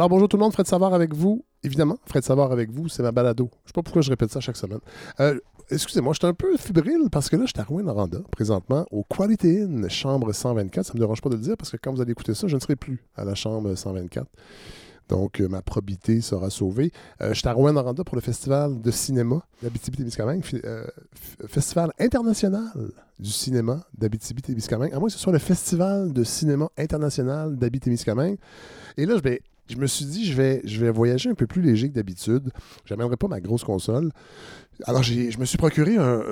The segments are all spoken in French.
Alors bonjour tout le monde, Fred Savard avec vous. Évidemment, Fred Savard avec vous, c'est ma balado. Je sais pas pourquoi je répète ça chaque semaine. Euh, excusez-moi, je suis un peu fébrile parce que là, je suis à Rouen-Noranda, présentement, au Quality Inn, chambre 124. Ça me dérange pas de le dire parce que quand vous allez écouter ça, je ne serai plus à la chambre 124. Donc, euh, ma probité sera sauvée. Euh, je suis à Rouen-Noranda pour le festival de cinéma d'Abitibi-Témiscamingue, festival international du cinéma d'Abitibi-Témiscamingue. À moins que ce soit le festival de cinéma international d'Abitibi-Témiscamingue. Et là, je vais... Je me suis dit, je vais, voyager un peu plus léger que d'habitude. Je n'amènerai pas ma grosse console. Alors, je me suis procuré un-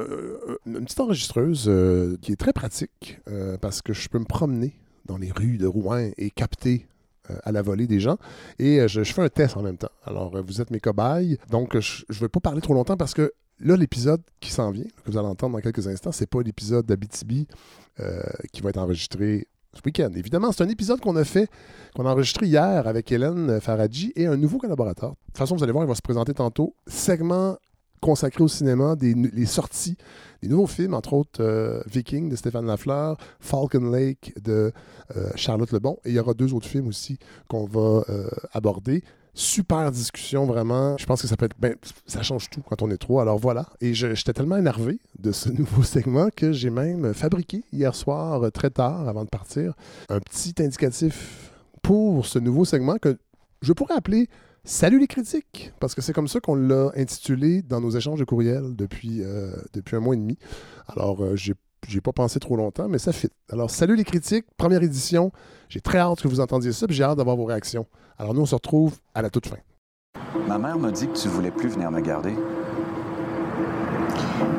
une petite enregistreuse euh, qui est très pratique euh, parce que je peux me promener dans les rues de Rouen et capter euh, à la volée des gens. Et euh, je, fais un test en même temps. Alors, euh, vous êtes mes cobayes. Donc, euh, je ne vais pas parler trop longtemps parce que là, l'épisode qui s'en vient, que vous allez entendre dans quelques instants, c'est pas l'épisode d'Abitibi euh, qui va être enregistré ce week-end. Évidemment, c'est un épisode qu'on a fait, qu'on a enregistré hier avec Hélène Faradji et un nouveau collaborateur. De toute façon, vous allez voir, il va se présenter tantôt. Segment consacré au cinéma, les sorties, des nouveaux films, entre autres euh, Viking de Stéphane Lafleur, Falcon Lake de euh, Charlotte Lebon. Et il y aura deux autres films aussi qu'on va euh, aborder. Super discussion, vraiment. Je pense que ça peut être. Ben, ça change tout quand on est trois. Alors voilà. Et j'étais tellement énervé de ce nouveau segment que j'ai même fabriqué hier soir, euh, très tard, avant de partir, un petit indicatif pour ce nouveau segment que je pourrais appeler Salut les critiques, parce que c'est comme ça qu'on l'a intitulé dans nos échanges de courriels depuis, euh, depuis un mois et demi. Alors, euh, j'ai j'ai pas pensé trop longtemps, mais ça fit. Alors, salut les critiques, première édition. J'ai très hâte que vous entendiez ça, puis j'ai hâte d'avoir vos réactions. Alors, nous, on se retrouve à la toute fin. Ma mère m'a dit que tu voulais plus venir me garder.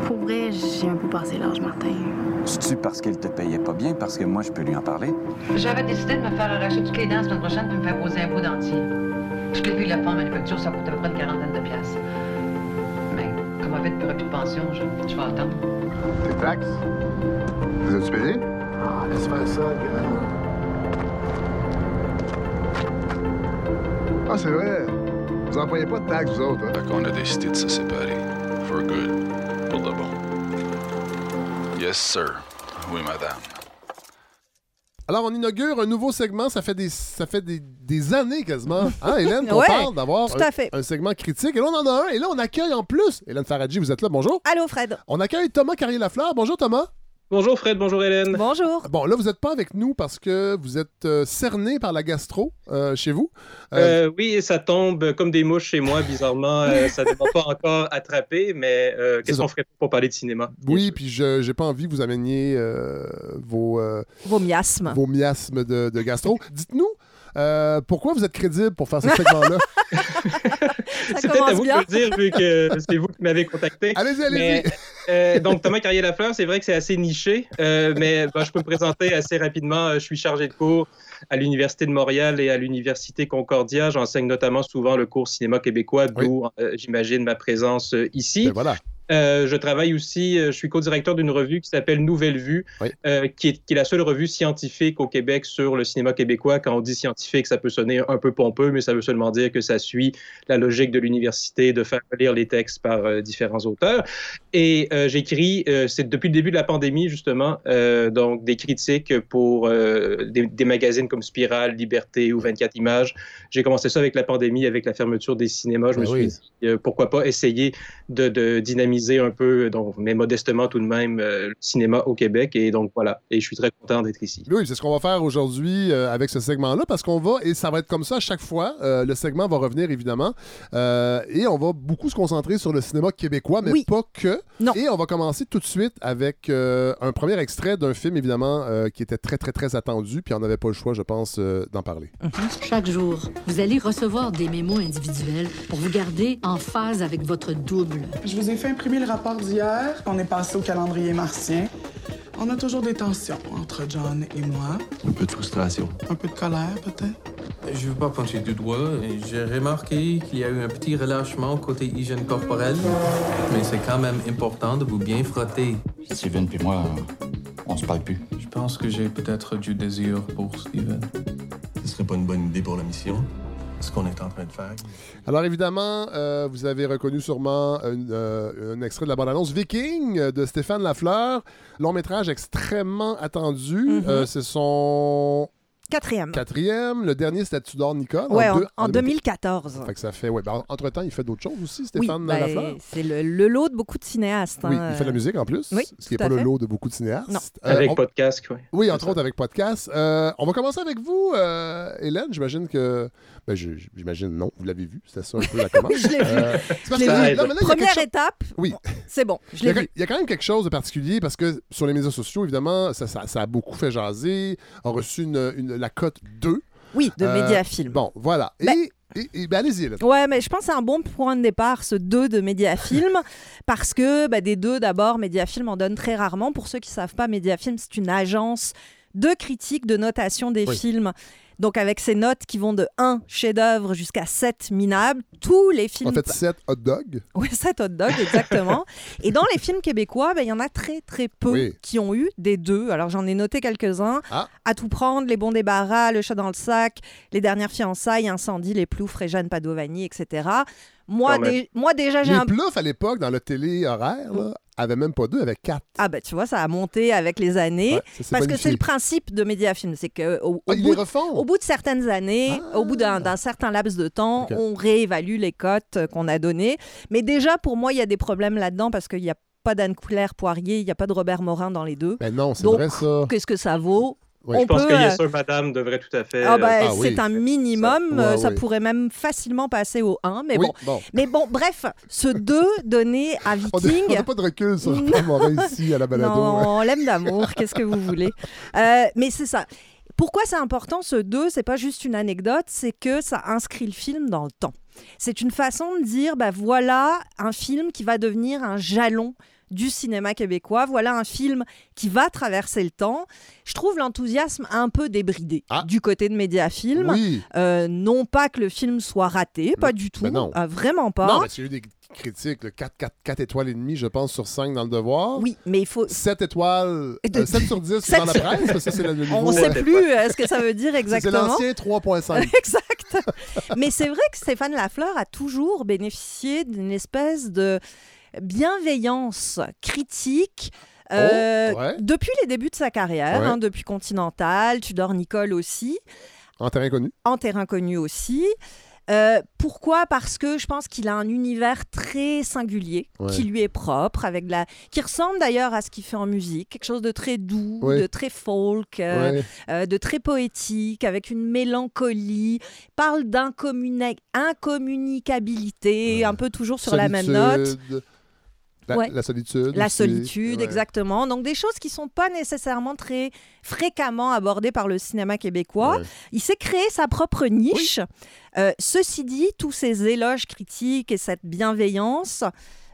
Pour vrai, j'ai un peu passé l'âge, Martin. C'est-tu parce qu'elle te payait pas bien, parce que moi, je peux lui en parler? J'avais décidé de me faire arracher toutes les dents la semaine prochaine puis me faire poser un pot dentier. Les filles le font en manufacture, ça coûte à peu près une quarantaine de piastres. Mais comme on fait depuis plus de pension, je, je vais attendre. Tes taxes? Vous êtes payé? Ah, laisse faire ça, gars. Ah, c'est vrai. Vous n'employez pas de taxes, vous autres, hein? Fait qu'on a décidé de se séparer. For good. Pour de bon. Yes, sir. Oui, madame. Alors, on inaugure un nouveau segment. Ça fait des, ça fait des, des années quasiment. Hein, Hélène, qu'on Ouais, parle d'avoir un segment critique. Et là, on en a un. Et là, on accueille en plus. Hélène Faradji, vous êtes là. Bonjour. Allô, Fred. On accueille Thomas Carrier-Lafleur. Bonjour, Thomas. Bonjour Fred, bonjour Hélène. Bonjour. Bon, là, vous n'êtes pas avec nous parce que vous êtes euh, cerné par la gastro euh, chez vous. Euh, Euh, oui, ça tombe comme des mouches chez moi, bizarrement. Euh, ça ne m'a pas encore attrapé, mais euh, qu'est-ce qu'on ferait pour parler de cinéma? oui, puis je n'ai pas envie que vous ameniez euh, vos, euh, Vos miasmes. vos miasmes de, de gastro. Dites-nous, euh, pourquoi vous êtes crédible pour faire ce segment-là? C'est peut-être à vous de le dire, vu que c'est vous qui m'avez contacté. allez-y, allez-y. Mais, euh, donc, Thomas Carrier-Lafleur, c'est vrai que c'est assez niché, euh, mais ben, je peux me présenter assez rapidement. Euh, Je suis chargé de cours à l'Université de Montréal et à l'Université Concordia. J'enseigne notamment souvent le cours cinéma québécois, d'où, euh, j'imagine, ma présence euh, ici. Ben voilà. Euh, je travaille aussi, euh, je suis co-directeur d'une revue qui s'appelle Nouvelle Vue, Oui. euh, qui, est, qui est la seule revue scientifique au Québec sur le cinéma québécois. Quand on dit scientifique, ça peut sonner un peu pompeux, mais ça veut seulement dire que ça suit la logique de l'université de faire lire les textes par euh, différents auteurs. Et j'écris, c'est depuis le début de la pandémie, justement, donc des critiques pour des, des magazines comme Spirale, Liberté ou 24 Images. J'ai commencé ça avec la pandémie, avec la fermeture des cinémas. Je me Ben suis oui. dit, pourquoi pas essayer de, de dynamiser un peu, donc, mais modestement tout de même, euh, le cinéma au Québec. Et donc voilà, et je suis très content d'être ici. Oui, c'est ce qu'on va faire aujourd'hui euh, avec ce segment-là, parce qu'on va, et ça va être comme ça à chaque fois, euh, le segment va revenir évidemment, euh, et on va beaucoup se concentrer sur le cinéma québécois, mais Oui. pas que. Non. Et on va commencer tout de suite avec euh, un premier extrait d'un film, évidemment, euh, qui était très, très, très attendu, puis on n'avait pas le choix, je pense, euh, d'en parler. Chaque jour, vous allez recevoir des mémos individuels pour vous garder en phase avec votre double. Je vous ai fait imprimer le rapport d'hier. On est passé au calendrier martien. On a toujours des tensions entre John et moi. Un peu de frustration. Un peu de colère, peut-être. Je veux pas pointer du doigt. J'ai remarqué qu'il y a eu un petit relâchement côté hygiène corporelle, mais c'est quand même important de vous bien frotter. Steven puis moi, on se parle plus. Je pense que j'ai peut-être du désir pour Steven. Ce serait pas une bonne idée pour la mission. Ce qu'on est en train de faire. Alors évidemment, euh, vous avez reconnu sûrement un, euh, un extrait de la bande-annonce Viking de Stéphane Lafleur, long métrage extrêmement attendu. Mhm. Euh, c'est son Quatrième. Quatrième. Le dernier, c'était Tudor Nicole. Ouais, en, deux- en 2014. Fait que ça fait. Ouais, ben, entre-temps, il fait d'autres choses aussi, Oui, Stéphane ben, Lafleur. c'est le, le lot de beaucoup de cinéastes. Oui, hein, il fait de la musique en plus, Oui, ce qui n'est pas le lot de beaucoup de cinéastes. Non. Euh, Avec on- podcast, oui. Oui, entre autres avec podcast. Euh, on va commencer avec vous, euh, Hélène. J'imagine que. Ben, je- j'imagine non, vous l'avez vu? C'était ça un peu la commande. Je l'ai vu. Euh, Je vu. là, Première chose- étape, Oui. c'est bon, je Il y, l'ai a, vu. il y a quand même quelque chose de particulier parce que sur les médias sociaux, évidemment, ça, ça- ça a beaucoup fait jaser. On a reçu une, une- la cote 2. Oui, de Euh, Mediafilm. Bon, voilà. Et, Ben- et- et- ben, allez-y. Ouais, mais je pense que c'est un bon point de départ, ce 2 de Mediafilm, parce que bah, des deux, d'abord, Mediafilm en donne très rarement. Pour ceux qui ne savent pas, Mediafilm, c'est une agence de critique, de notation des Oui. films. Donc, avec ces notes qui vont de 1 chef-d'œuvre jusqu'à 7 minables, tous les films. En fait, 7 hot dogs. Oui, 7 hot dogs, exactement. Et dans les films québécois, ben, il y en a très, très peu Oui. qui ont eu des deux. Alors, j'en ai noté quelques-uns. Ah. À tout prendre, Les bons débarras, Le chat dans le sac, Les dernières fiançailles, Incendie, Les ploufs, Réjeanne Padovani, etc. Moi, dé- déjà, j'ai un... ploufs, à l'époque, dans le télé horaire, là, avaient même pas deux, avaient quatre. Ah ben tu vois, ça a monté avec les années. Ouais, ça parce que c'est le principe de Mediafilm, c'est que au, au Ah, bout, au bout de certaines années, au bout d'un certain laps de temps, on réévalue les cotes euh, qu'on a données. Mais déjà, pour moi, il y a des problèmes là-dedans parce qu'il n'y a pas d'Anne Coulaire-Poirier, il n'y a pas de Robert Morin dans les deux. Ben non, c'est Donc, vrai ça. Qu'est-ce que ça vaut? Oui. On Je pense peut, que euh, Yes Sir Madame devrait tout à fait. Ah ben, euh, Ah oui. c'est un minimum, Ça- euh, ouais, ça oui. pourrait même facilement passer au 1, mais Oui, bon. bon. Mais bon, bref, ce 2 donné à On Viking... n'a pas de recul sur ici à la balado. Non, on l'aime d'amour, qu'est-ce que vous voulez. Euh, mais c'est ça. Pourquoi c'est important ce 2 C'est pas juste une anecdote, c'est que ça inscrit le film dans le temps. C'est une façon de dire, bah voilà un film qui va devenir un jalon du cinéma québécois. Voilà un film qui va traverser le temps. Je trouve l'enthousiasme un peu débridé Ah. du côté de Mediafilm. Oui. Euh, non pas que le film soit raté, pas du tout, Ben non. euh, vraiment pas. Non, mais il y a eu des critiques, là, 4, 4, 4 étoiles et demie, je pense, sur 5 dans le devoir. Oui, mais il faut. 7 étoiles, euh, 7 sur 10 Sept dans la presse, parce que c'est le niveau. On ne sait euh, plus ce que ça veut dire c'est exactement. l'ancien 3.5. exact. Mais c'est vrai que Stéphane Lafleur a toujours bénéficié d'une espèce de bienveillance critique. euh, Oh, ouais. Depuis les débuts de sa carrière, Ouais. hein, depuis Continental, Tudor Nicole aussi, en terrain connu. en terrain connu aussi. Euh, pourquoi? Parce que je pense qu'il a un univers très singulier, Ouais. qui lui est propre, avec de la... qui ressemble d'ailleurs à ce qu'il fait en musique, quelque chose de très doux, Ouais. de très folk, euh, Ouais. euh, de très poétique, avec une mélancolie, parle d'incommuni- incommunicabilité, un peu toujours sur la même note. La, Ouais. la solitude. La aussi. solitude, Ouais. exactement. Donc des choses qui sont pas nécessairement très fréquemment abordées par le cinéma québécois. Ouais. Il s'est créé sa propre niche. Euh, ceci dit, tous ces éloges critiques et cette bienveillance,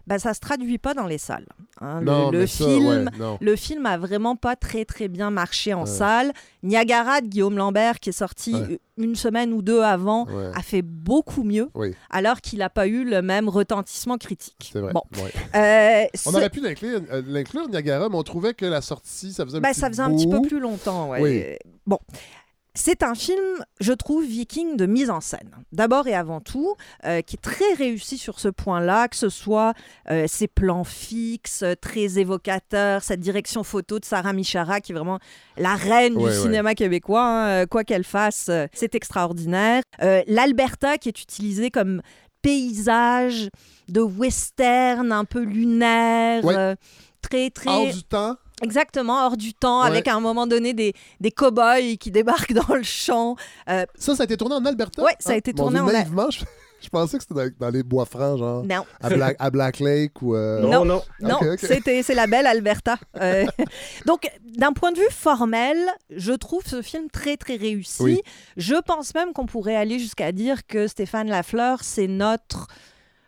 bah, ça se traduit pas dans les salles. hein. Le- Non, le, mais ça, film, ouais, non. le film a vraiment pas très très bien marché en Ouais. salle. Niagara de Guillaume Lambert, qui est sorti Ouais. une semaine ou deux avant, a fait beaucoup mieux, Oui, alors qu'il n'a pas eu le même retentissement critique. vrai. Bon. Euh, On aurait pu l'inclure, euh, l'inclure, Niagara, mais on trouvait que la sortie, ça faisait un Bah, petit ça faisait un petit peu plus longtemps. Oui. Bon. C'est un film, je trouve, viking de mise en scène. D'abord et avant tout, euh, qui est très réussi sur ce point-là, que ce soit euh, ses plans fixes, euh, très évocateurs, cette direction photo de Sarah Michara, qui est vraiment la reine Ouais, du ouais. cinéma québécois. hein, quoi qu'elle fasse, euh, c'est extraordinaire. L'Alberta, qui est utilisé comme paysage de western un peu lunaire. Ouais. Très, très. Hors du temps. Exactement, hors du temps, Ouais. avec à un moment donné des, des cow-boys qui débarquent dans le champ. Euh, Ça, ça a été tourné en Alberta? Ouais, ça a Ah, été tourné en Al- naïvement, je, je pensais que c'était dans, dans les bois francs, genre. non. À Black, à Black Lake ou. euh, Non, non. Non, c'était c'est la belle Alberta. Euh, donc, d'un point de vue formel, je trouve ce film très très réussi. Oui. Je pense même qu'on pourrait aller jusqu'à dire que Stéphane Lafleur, c'est notre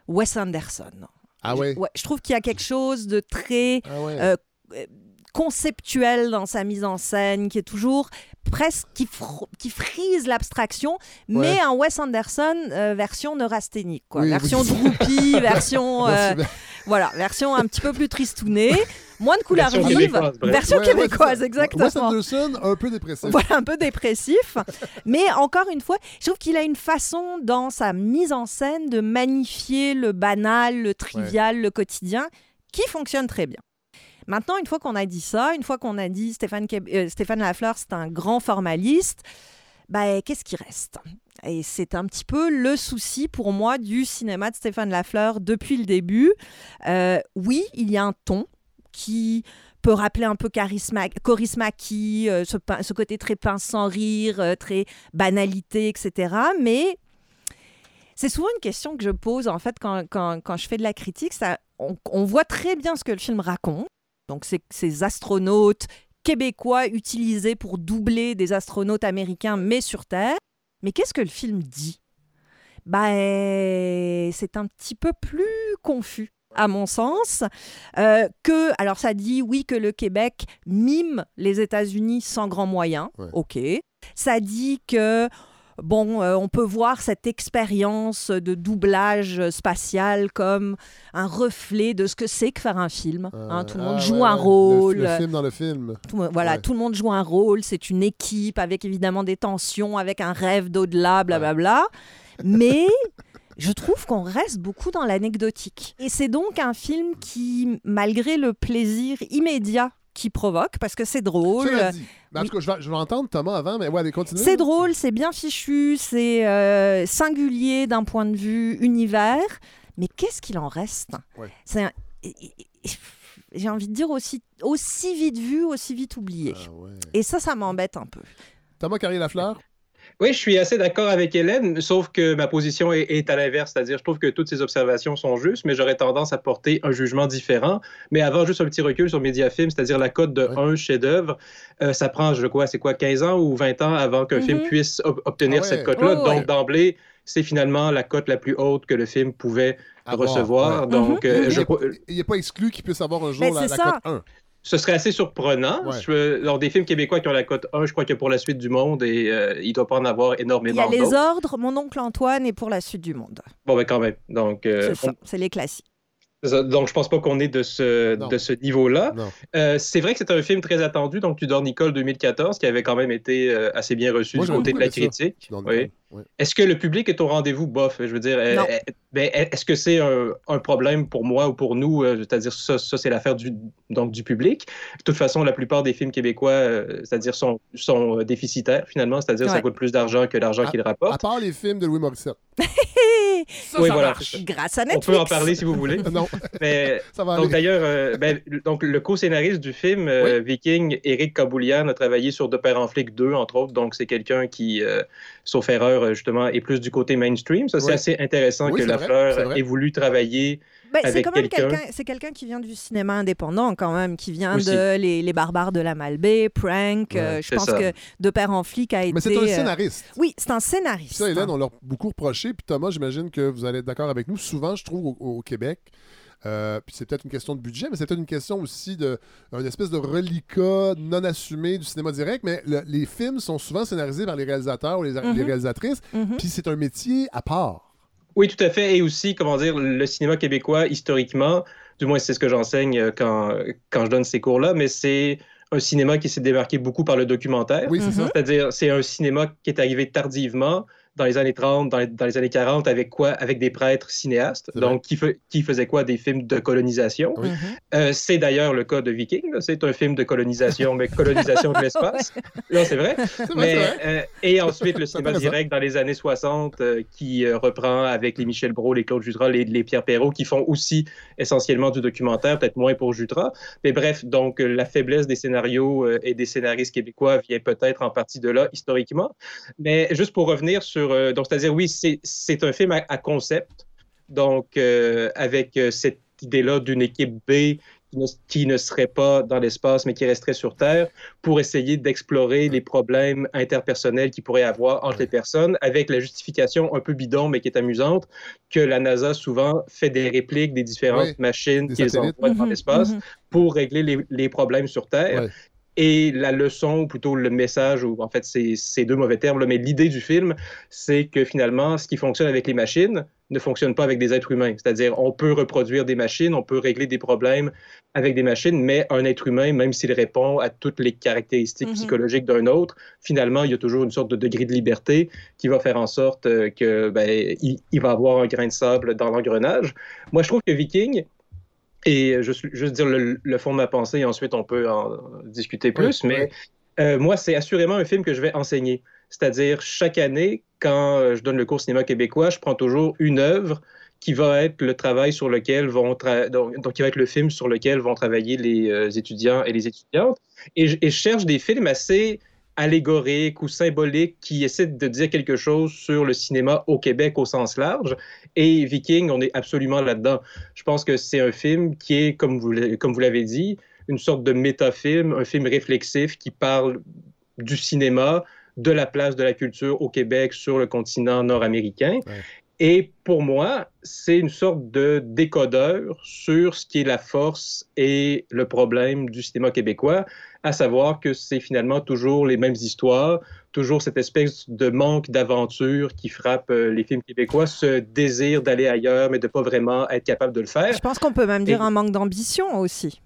Wes Anderson. Ah ouais? Ouais, je trouve qu'il y a quelque chose de très Ah ouais. Conceptuel dans sa mise en scène, qui est toujours presque qui, fr- qui frise l'abstraction, mais Ouais. un Wes Anderson euh, version neurasthénique, quoi. Oui, version oui. droopy, version euh, voilà, version un petit peu plus tristounée, moins de couleurs Version vives, québécoise, version Ouais, ouais, québécoise, ça. exactement. Wes Anderson, un peu dépressif. Voilà, un peu dépressif. Mais encore une fois, je trouve qu'il a une façon dans sa mise en scène de magnifier le banal, le trivial, le quotidien, qui fonctionne très bien. Maintenant, une fois qu'on a dit ça, une fois qu'on a dit Stéphane, euh, Stéphane Lafleur, c'est un grand formaliste, ben, qu'est-ce qui reste? Et c'est un petit peu le souci pour moi du cinéma de Stéphane Lafleur depuis le début. Euh, oui, il y a un ton qui peut rappeler un peu charisma, Coris Maki, euh, ce, côté très pince sans rire, euh, très banalité, etc. Mais c'est souvent une question que je pose en fait quand, je fais de la critique. On voit très bien ce que le film raconte. Donc, ces astronautes québécois utilisés pour doubler des astronautes américains, mais sur Terre. Mais qu'est-ce que le film dit? Ben, C'est un petit peu plus confus, à mon sens. Euh, que, alors, ça dit, oui, que le Québec mime les États-Unis sans grands moyens. OK. Ça dit que bon, euh, on peut voir cette expérience de doublage spatial comme un reflet de ce que c'est que faire un film. hein. tout le monde Ah, joue ouais, un ouais. rôle. Le, le film dans le film. Tout, voilà, Ouais. tout le monde joue un rôle. C'est une équipe avec évidemment des tensions, avec un rêve d'au-delà, blablabla. Mais je trouve qu'on reste beaucoup dans l'anecdotique. Et c'est donc un film qui, malgré le plaisir immédiat qu'il provoque, parce que c'est drôle. Ben, en tout cas, je vais, je vais entendre Thomas avant, mais ouais, allez, continue. C'est drôle, c'est bien fichu, c'est euh, singulier d'un point de vue univers, mais qu'est-ce qu'il en reste? Ouais. C'est un- J'ai envie de dire aussi, aussi vite vu, aussi vite oublié. Ah Et ça, ça m'embête un peu. Thomas Carrier-Lafleur? Oui, je suis assez d'accord avec Hélène, sauf que ma position est, est à l'inverse, c'est-à-dire je trouve que toutes ces observations sont justes, mais j'aurais tendance à porter un jugement différent. Mais avant, juste un petit recul sur Mediafilm, c'est-à-dire la cote de un chef-d'œuvre, euh, ça prend, je crois, c'est quoi, 15 ans ou 20 ans avant qu'un Mhm. film puisse ob- obtenir Ah ouais. cette cote-là. Oh, ouais. Donc, d'emblée, c'est finalement la cote la plus haute que le film pouvait Avoir, recevoir. ouais. Donc, Mhm. euh, Il je n'est pas, il est pas exclu qu'il puisse avoir un jour Ben, la, cote 1. Ce serait assez surprenant. Ouais. Je- dans des films québécois qui ont la cote 1, je crois que pour la suite du monde, et euh, il ne doit pas en avoir Il y énormément a les ordres, mon oncle Antoine est pour la suite du monde. Bon, ben quand même. Donc, euh, C'est ça, c'est les classiques. Donc, je pense pas qu'on est de ce, Non. de ce niveau-là. Euh, c'est vrai que c'est un film très attendu, donc Tudor Nicole 2014, qui avait quand même été euh, assez bien reçu Moi, du côté de la critique. Tudor Oui. Est-ce que le public est au rendez-vous? Bof, je veux dire. Non. euh, ben, est-ce que c'est un, un problème pour moi ou pour nous? euh, C'est-à-dire, ça, ça c'est l'affaire du, donc, du public. De toute façon, la plupart des films québécois, euh, c'est-à-dire, sont, sont euh, déficitaires, finalement. C'est-à-dire, ça coûte plus d'argent que l'argent À- qu'ils À rapportent. part les films de Louis Morissette. Ça, Oui, ça voilà. marche. Grâce à On Netflix. peut en parler si vous voulez. Non, Mais ça va Donc d'ailleurs, euh, ben, donc le co-scénariste du film, euh, Viking, Éric Kaboulian, a travaillé sur De Père en flic 2, entre autres. Donc c'est quelqu'un qui, euh, sauf erreur, euh, justement, est plus du côté mainstream. Ça, c'est Ouais. assez intéressant Oui, que c'est vrai, vrai. ait voulu travailler. Ben, c'est avec quand même quelqu'un. quelqu'un c'est quelqu'un qui vient du cinéma indépendant quand même qui vient Aussi. de les, les barbares de la Malbaie Prank Ouais, euh, je pense ça. que de père en flic a été Mais c'est un euh, scénariste. oui c'est un scénariste Ça, Hélène, on l'a beaucoup reproché. Puis Thomas, j'imagine que vous allez être d'accord avec nous. Souvent, je trouve, au, au Québec, euh, puis c'est peut-être une question de budget, mais c'est peut-être une question aussi de une espèce de reliquat non assumé du cinéma direct. Mais le- les films sont souvent scénarisés par les réalisateurs ou les, Mhm. les réalisatrices. Mhm. Puis c'est un métier à part. Oui, tout à fait. Et aussi, comment dire, le cinéma québécois, historiquement, du moins c'est ce que j'enseigne euh, quand, quand je donne ces cours-là, mais c'est un cinéma qui s'est démarqué beaucoup par le documentaire. Oui, c'est ça. C'est-à-dire, c'est un cinéma qui est arrivé tardivement, dans les années 30, dans les, dans les années 40, avec quoi? Avec des prêtres cinéastes, donc qui, qui faisaient quoi? Des films de colonisation. Oui. Mhm. Euh, c'est d'ailleurs le cas de Viking, c'est un film de colonisation, mais colonisation de l'espace. Non, c'est vrai. C'est vrai, Mais, c'est vrai. euh, et ensuite, le cinéma direct dans les années 60 euh, qui euh, reprend avec les Michel Brault, les Claude Jutras, les, les Pierre Perrault qui font aussi essentiellement du documentaire, peut-être moins pour Jutras. Mais bref, donc euh, la faiblesse des scénarios euh, et des scénaristes québécois vient peut-être en partie de là, historiquement. Mais juste pour revenir sur. Euh, donc, c'est-à-dire, oui, c'est c'est un film à, à concept. Donc, euh, avec euh, cette idée-là d'une équipe B qui ne, qui ne serait pas dans l'espace, mais qui resterait sur Terre, pour essayer d'explorer les problèmes interpersonnels qu'il pourrait y avoir entre les personnes, avec la justification un peu bidon, mais qui est amusante, que la NASA souvent fait des répliques des différentes Oui, machines qu'ils envoient dans Mhm, l'espace mhm. pour régler les, les problèmes sur Terre. Ouais. Et la leçon, ou plutôt le message, ou en fait, c'est deux mauvais termes, là, mais l'idée du film, c'est que finalement, ce qui fonctionne avec les machines ne fonctionne pas avec des êtres humains. C'est-à-dire, on peut reproduire des machines, on peut régler des problèmes avec des machines, mais un être humain, même s'il répond à toutes les caractéristiques Mhm. psychologiques d'un autre, finalement, il y a toujours une sorte de degré de liberté qui va faire en sorte euh, que ben, il, il va avoir un grain de sable dans l'engrenage. Moi, je trouve que Viking Et euh, juste dire le, le fond de ma pensée, et ensuite on peut en discuter plus. Oui, mais euh, moi, c'est assurément un film que je vais enseigner. C'est-à-dire, chaque année, quand euh, je donne le cours cinéma québécois, je prends toujours une œuvre qui va être le travail sur lequel vont tra- donc, donc qui va être le film sur lequel vont travailler les euh, étudiants et les étudiantes et je, et je cherche des films assez allégoriques ou symboliques qui essaient de dire quelque chose sur le cinéma au Québec au sens large. Et Viking on est absolument là-dedans. Je pense que c'est un film qui est comme vous l'avez- comme vous l'avez dit une sorte de métafilm un film réflexif qui parle du cinéma de la place de la culture au Québec sur le continent nord-américain. Et pour moi, c'est une sorte de décodeur sur ce qui est la force et le problème du cinéma québécois, à savoir que c'est finalement toujours les mêmes histoires, toujours cette espèce de manque d'aventure qui frappe euh, les films québécois, ce désir d'aller ailleurs, mais de pas vraiment être capable de le faire. Je pense qu'on peut même dire Et- un manque d'ambition aussi.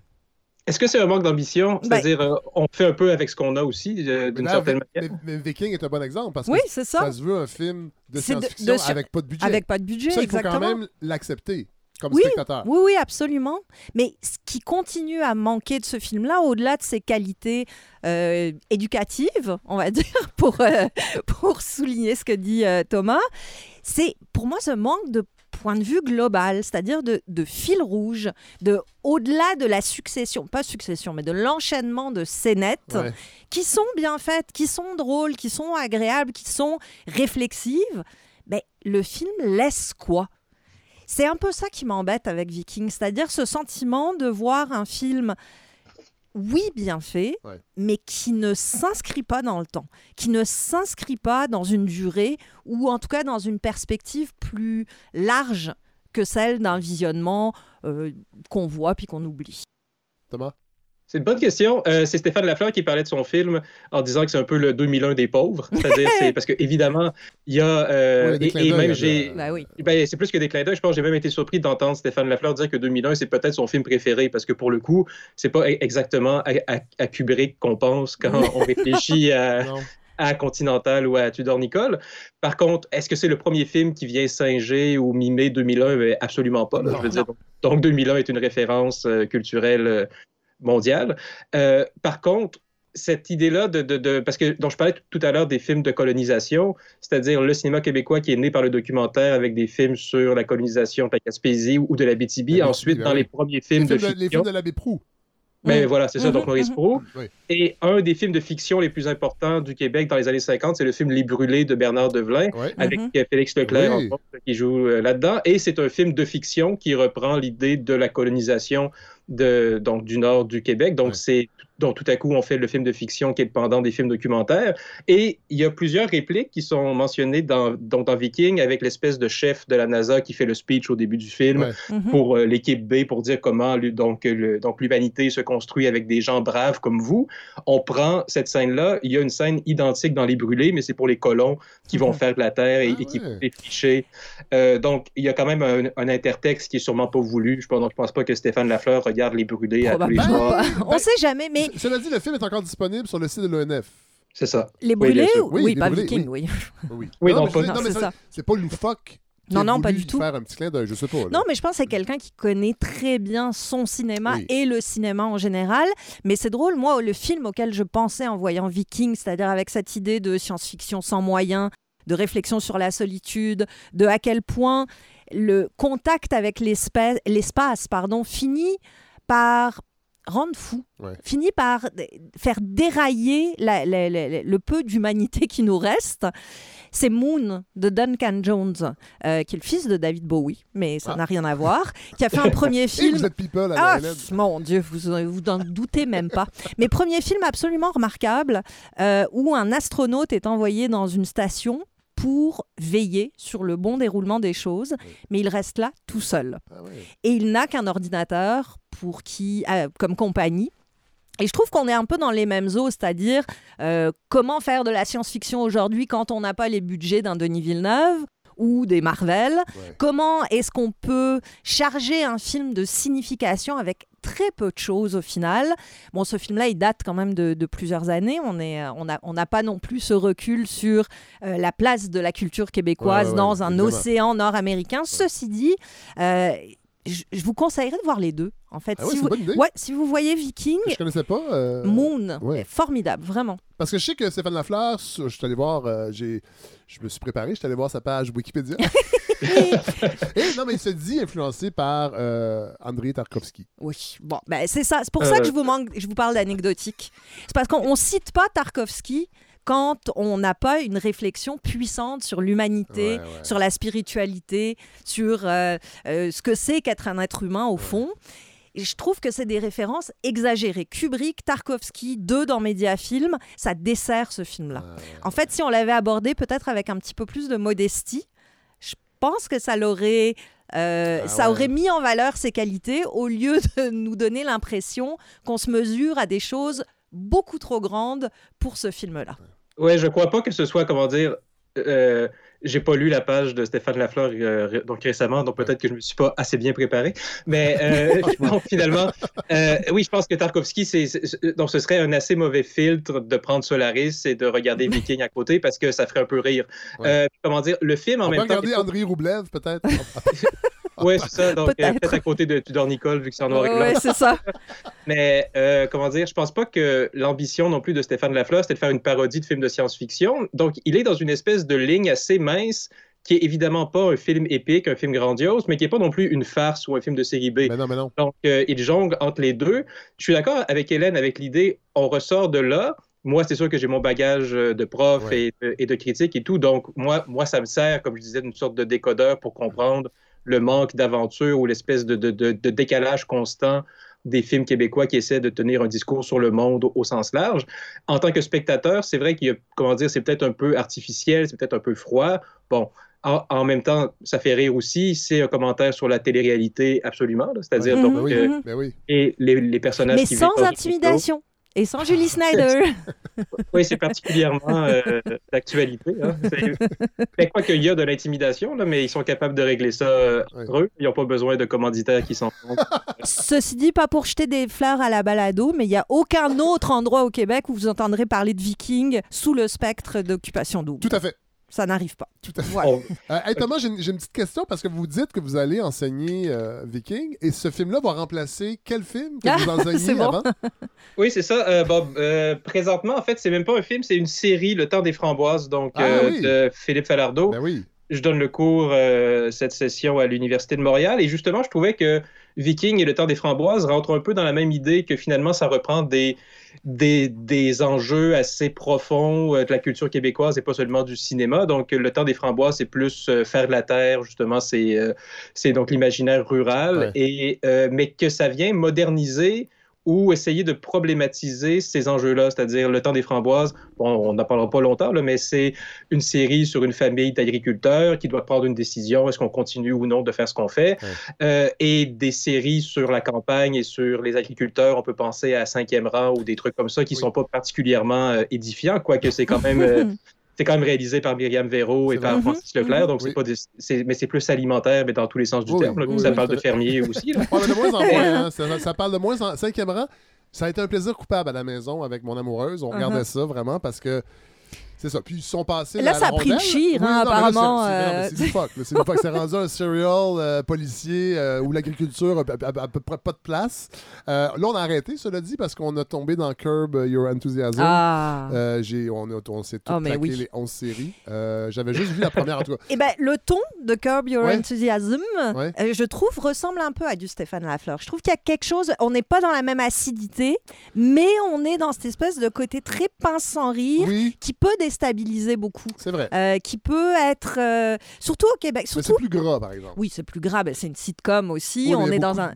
Est-ce que c'est un manque d'ambition? Ben- C'est-à-dire, euh, on fait un peu avec ce qu'on a aussi, euh, d'une là, certaine manière? mais Viking est un bon exemple parce Oui, que c'est ça. ça se veut un film de science-fiction avec pas de budget. Avec pas de budget, Ça, il faut quand même l'accepter comme Oui, spectateur. oui, oui, absolument. Mais ce qui continue à manquer de ce film-là, au-delà de ses qualités euh, éducatives, on va dire, pour, euh, pour souligner ce que dit euh, Thomas, c'est pour moi ce manque de point de vue global, c'est-à-dire de, de fil rouge, de au-delà de la succession, pas succession, mais de l'enchaînement de scénettes Ouais. qui sont bien faites, qui sont drôles, qui sont agréables, qui sont réflexives. Mais le film laisse quoi? C'est un peu ça qui m'embête avec Viking, c'est-à-dire ce sentiment de voir un film, oui, bien fait, Ouais. mais qui ne s'inscrit pas dans le temps, qui ne s'inscrit pas dans une durée ou en tout cas dans une perspective plus large que celle d'un visionnement euh, qu'on voit puis qu'on oublie. Thomas? C'est une bonne question. Euh, c'est Stéphane Lafleur qui parlait de son film en disant que c'est un peu le 2001 des pauvres. C'est-à-dire, c'est parce que évidemment, il y a. euh, et, même j'ai. Ben oui. Ben, c'est plus que des clins d'œil. Je pense que j'ai même été surpris d'entendre Stéphane Lafleur dire que 2001, c'est peut-être son film préféré parce que pour le coup, c'est pas e- exactement à, à- à Kubrick qu'on pense quand on réfléchit à, Non. à Continental ou à Tudor Nicole. Par contre, est-ce que c'est le premier film qui vient singer ou mimer 2001? Ben, absolument pas. là, Non. je veux dire. Donc 2001 est une référence euh, culturelle mondiale. Euh, par contre, cette idée-là de, de, de- parce que dont je parlais tout à l'heure des films de colonisation, c'est-à-dire le cinéma québécois qui est né par le documentaire avec des films sur la colonisation de la Gaspésie ou de la BTB, La ensuite BTB, dans oui. les premiers films les, de films de, les films de l'abbé Prou. Ben Mm. voilà, c'est ça, donc Mhm, Maurice mhm. Pro. Oui. Et un des films de fiction les plus importants du Québec dans les années 50, c'est le film Les Brûlés de Bernard Develin, avec Mhm. euh, Félix Leclerc qui joue euh, là-dedans. Et c'est un film de fiction qui reprend l'idée de la colonisation de, donc, du nord du Québec. Donc, Ouais. c'est donc tout à coup, on fait le film de fiction qui est le pendant des films documentaires. Et il y a plusieurs répliques qui sont mentionnées dans, donc, dans Viking avec l'espèce de chef de la NASA qui fait le speech au début du film Ouais. Mhm. pour euh, l'équipe B pour dire comment donc le- donc l'humanité se construit avec des gens braves comme vous. On prend cette scène-là, il y a une scène identique dans Les Brûlés, mais c'est pour les colons qui vont faire de la terre et, Ah et qui ouais. vont défricher. Euh, donc il y a quand même un, un intertexte qui est sûrement pas voulu. Je pense, je pense pas que Stéphane Lafleur regarde Les Brûlés à tous les Probablement soirs. pas. On sait jamais, mais Cela dit, le film est encore disponible sur le site de l'ONF. C'est ça. les Oui, brûlés, oui, Oui, les pas brûlés, Viking, oui. Oui, Oui, non, non, mais mais ça- c'est pas loufoque. Non, a non, pas du tout. faire un petit clin d'œil, je sais pas. là. Non, mais je pense que c'est quelqu'un qui connaît très bien son cinéma Oui. et le cinéma en général. Mais c'est drôle, moi, le film auquel je pensais en voyant Viking, c'est-à-dire avec cette idée de science-fiction sans moyens, de réflexion sur la solitude, de à quel point le contact avec l'espace, l'espace pardon, finit par rendre fou, Ouais. finit par faire dérailler la- la- la- la- le peu d'humanité qui nous reste. C'est Moon de Duncan Jones, euh, qui est le fils de David Bowie, mais ça Ah. n'a rien à voir, qui a fait un premier film. vous êtes people Ah, mon Dieu, vous vous en doutez même pas. Mais premier film absolument remarquable euh, où un astronaute est envoyé dans une station pour veiller sur le bon déroulement des choses, mais il reste là tout seul. Ah. Et il n'a qu'un ordinateur pour qui, euh, comme compagnie. Et je trouve qu'on est un peu dans les mêmes eaux, c'est-à-dire euh, comment faire de la science-fiction aujourd'hui quand on n'a pas les budgets d'un Denis Villeneuve ou des Marvel? Ouais. Comment est-ce qu'on peut charger un film de signification avec très peu de choses au final Bon, ce film-là, il date quand même de, de plusieurs années. On euh, on n'a on n'a pas non plus ce recul sur euh, la place de la culture québécoise Ouais, ouais, dans ouais, un océan nord-américain. Ceci dit, euh, je, je vous conseillerais de voir les deux, en fait. Ah ouais, si, c'est vous, une bonne idée. ouais, si vous voyez Viking, Je connaissais pas. euh, Moon, ouais. formidable, vraiment. Parce que je sais que Stéphane Lafleur, je suis allé voir, euh, j'ai, je me suis préparé, je suis allé voir sa page Wikipédia. Et non, mais il se dit influencé par euh, Andrei Tarkovsky. Oui, bon, ben c'est ça. C'est pour ça Euh. que je vous, manque, je vous parle d'anecdotique. C'est parce qu'on ne cite pas Tarkovsky quand on n'a pas une réflexion puissante sur l'humanité, Ouais, ouais. sur la spiritualité, sur euh, euh, ce que c'est qu'être un être humain au fond. Et je trouve que c'est des références exagérées. Kubrick, Tarkovsky, deux dans Mediafilm, ça dessert ce film-là. En fait, si on l'avait abordé peut-être avec un petit peu plus de modestie, je pense que ça l'aurait, euh, Ah ça ouais. aurait mis en valeur ses qualités au lieu de nous donner l'impression qu'on se mesure à des choses beaucoup trop grandes pour ce film-là. Ouais, je crois pas que ce soit, comment dire, euh, j'ai pas lu la page de Stéphane Lafleur euh, donc récemment, donc peut-être que je me suis pas assez bien préparé. Mais euh, donc, finalement, euh, oui, je pense que Tarkovsky, c'est, c'est- donc ce serait un assez mauvais filtre de prendre Solaris et de regarder Viking à côté parce que ça ferait un peu rire. Euh, comment dire, le film en On peut même temps. regarder Andrei Roublev, peut-être? Oui, c'est ça. Donc, euh, Peut-être. peut-être à côté de Tudor Nicole, vu que c'est en noir et blanc. Ouais, c'est ça. Mais, euh, comment dire, je pense pas que l'ambition non plus de Stéphane Lafleur, c'était de faire une parodie de film de science-fiction. Donc, il est dans une espèce de ligne assez mince qui est évidemment pas un film épique, un film grandiose, mais qui est pas non plus une farce ou un film de série B. Donc, euh, il jongle entre les deux. Je suis d'accord avec Hélène avec l'idée, on ressort de là. Moi, c'est sûr que j'ai mon bagage de prof et, de- et de critique et tout. Donc, moi, moi, ça me sert, comme je disais, d'une sorte de décodeur pour comprendre le manque d'aventure ou l'espèce de, de- de- de décalage constant des films québécois qui essaient de tenir un discours sur le monde au, au sens large. En tant que spectateur, c'est vrai qu'il y a, comment dire, c'est peut-être un peu artificiel, c'est peut-être un peu froid. Bon, en, en même temps, ça fait rire aussi. C'est un commentaire sur la télé-réalité, absolument. là. C'est-à-dire, Ouais. donc, Mhm, euh, mhm. Ben oui. et les, les personnages Mais qui sans vivent dans une intimidation et sans Julie Snyder. oui, c'est particulièrement euh, d'actualité. Hein. Quoi qu'il y a de l'intimidation, là, mais ils sont capables de régler ça euh, entre eux. Ils n'ont pas besoin de commanditaires qui s'en font. Ceci dit, pas pour jeter des fleurs à la balado, mais il n'y a aucun autre endroit au Québec où vous entendrez parler de vikings sous le spectre d'occupation double. Tout à fait. Ça n'arrive pas. Tout à fait. Voilà. Euh, hey, Thomas, j'ai une, petite question parce que vous dites que vous allez enseigner euh, Viking et ce film-là va remplacer quel film que vous enseignez C'est bon. avant? Oui, c'est ça. Euh, Bob, euh, présentement, en fait, c'est même pas un film, c'est une série, Le temps des framboises, donc Ah euh, oui. de Philippe Falardeau. oui. Je donne le cours euh, cette session à l'Université de Montréal et justement, je trouvais que Viking et Le temps des framboises rentrent un peu dans la même idée que finalement, ça reprend des, des, des enjeux assez profonds euh, de la culture québécoise et pas seulement du cinéma. Donc, Le temps des framboises, c'est plus euh, faire de la terre, justement, c'est euh, donc l'imaginaire rural, et, mais que ça vient moderniser ou essayer de problématiser ces enjeux-là, c'est-à-dire le temps des framboises. Bon, on n'en parlera pas longtemps, là, mais c'est une série sur une famille d'agriculteurs qui doit prendre une décision, est-ce qu'on continue ou non de faire ce qu'on fait, Euh, et des séries sur la campagne et sur les agriculteurs, on peut penser à Cinquième rang ou des trucs comme ça qui sont pas particulièrement euh, édifiants, quoique c'est quand même... c'est quand même réalisé par Myriam Véro et par vrai. Francis Leclerc, Mhm. donc c'est Oui. pas des- c'est- mais c'est plus alimentaire, mais dans tous les sens du Oui, terme. là. oui, ça oui, parle de fermier aussi. là. Ouais, mais de moins en moins, hein, ça, ça parle de moins en cinquième rang. Ça a été un plaisir coupable à la maison avec mon amoureuse. On Uh-huh. regardait ça vraiment parce que c'est ça. Puis ils sont passés. Là, ça a pris le chire, hein, Oui, non, apparemment, c'est- mais euh, C'est rendu un serial euh, policier euh, où l'agriculture a à, peu près pas de place. Euh, là, on a arrêté, cela dit, parce qu'on a tombé dans Curb Your Enthusiasm. Ah. On a- on s'est tout Oh, mais claqué oui. les 11 séries. J'avais juste vu la première, en tout cas. Eh ben, le ton de Curb Your Ouais. Enthusiasm, Ouais. je trouve, ressemble un peu à du Stéphane Lafleur. Je trouve qu'il y a quelque chose, on n'est pas dans la même acidité, mais on est dans cette espèce de côté très pince sans rire qui peut déstabiliser beaucoup. C'est vrai. Euh, qui peut être, euh, surtout au Québec. Mais Surtout... c'est plus gras, par exemple. Oui, c'est plus grave. C'est une sitcom aussi. On est dans un.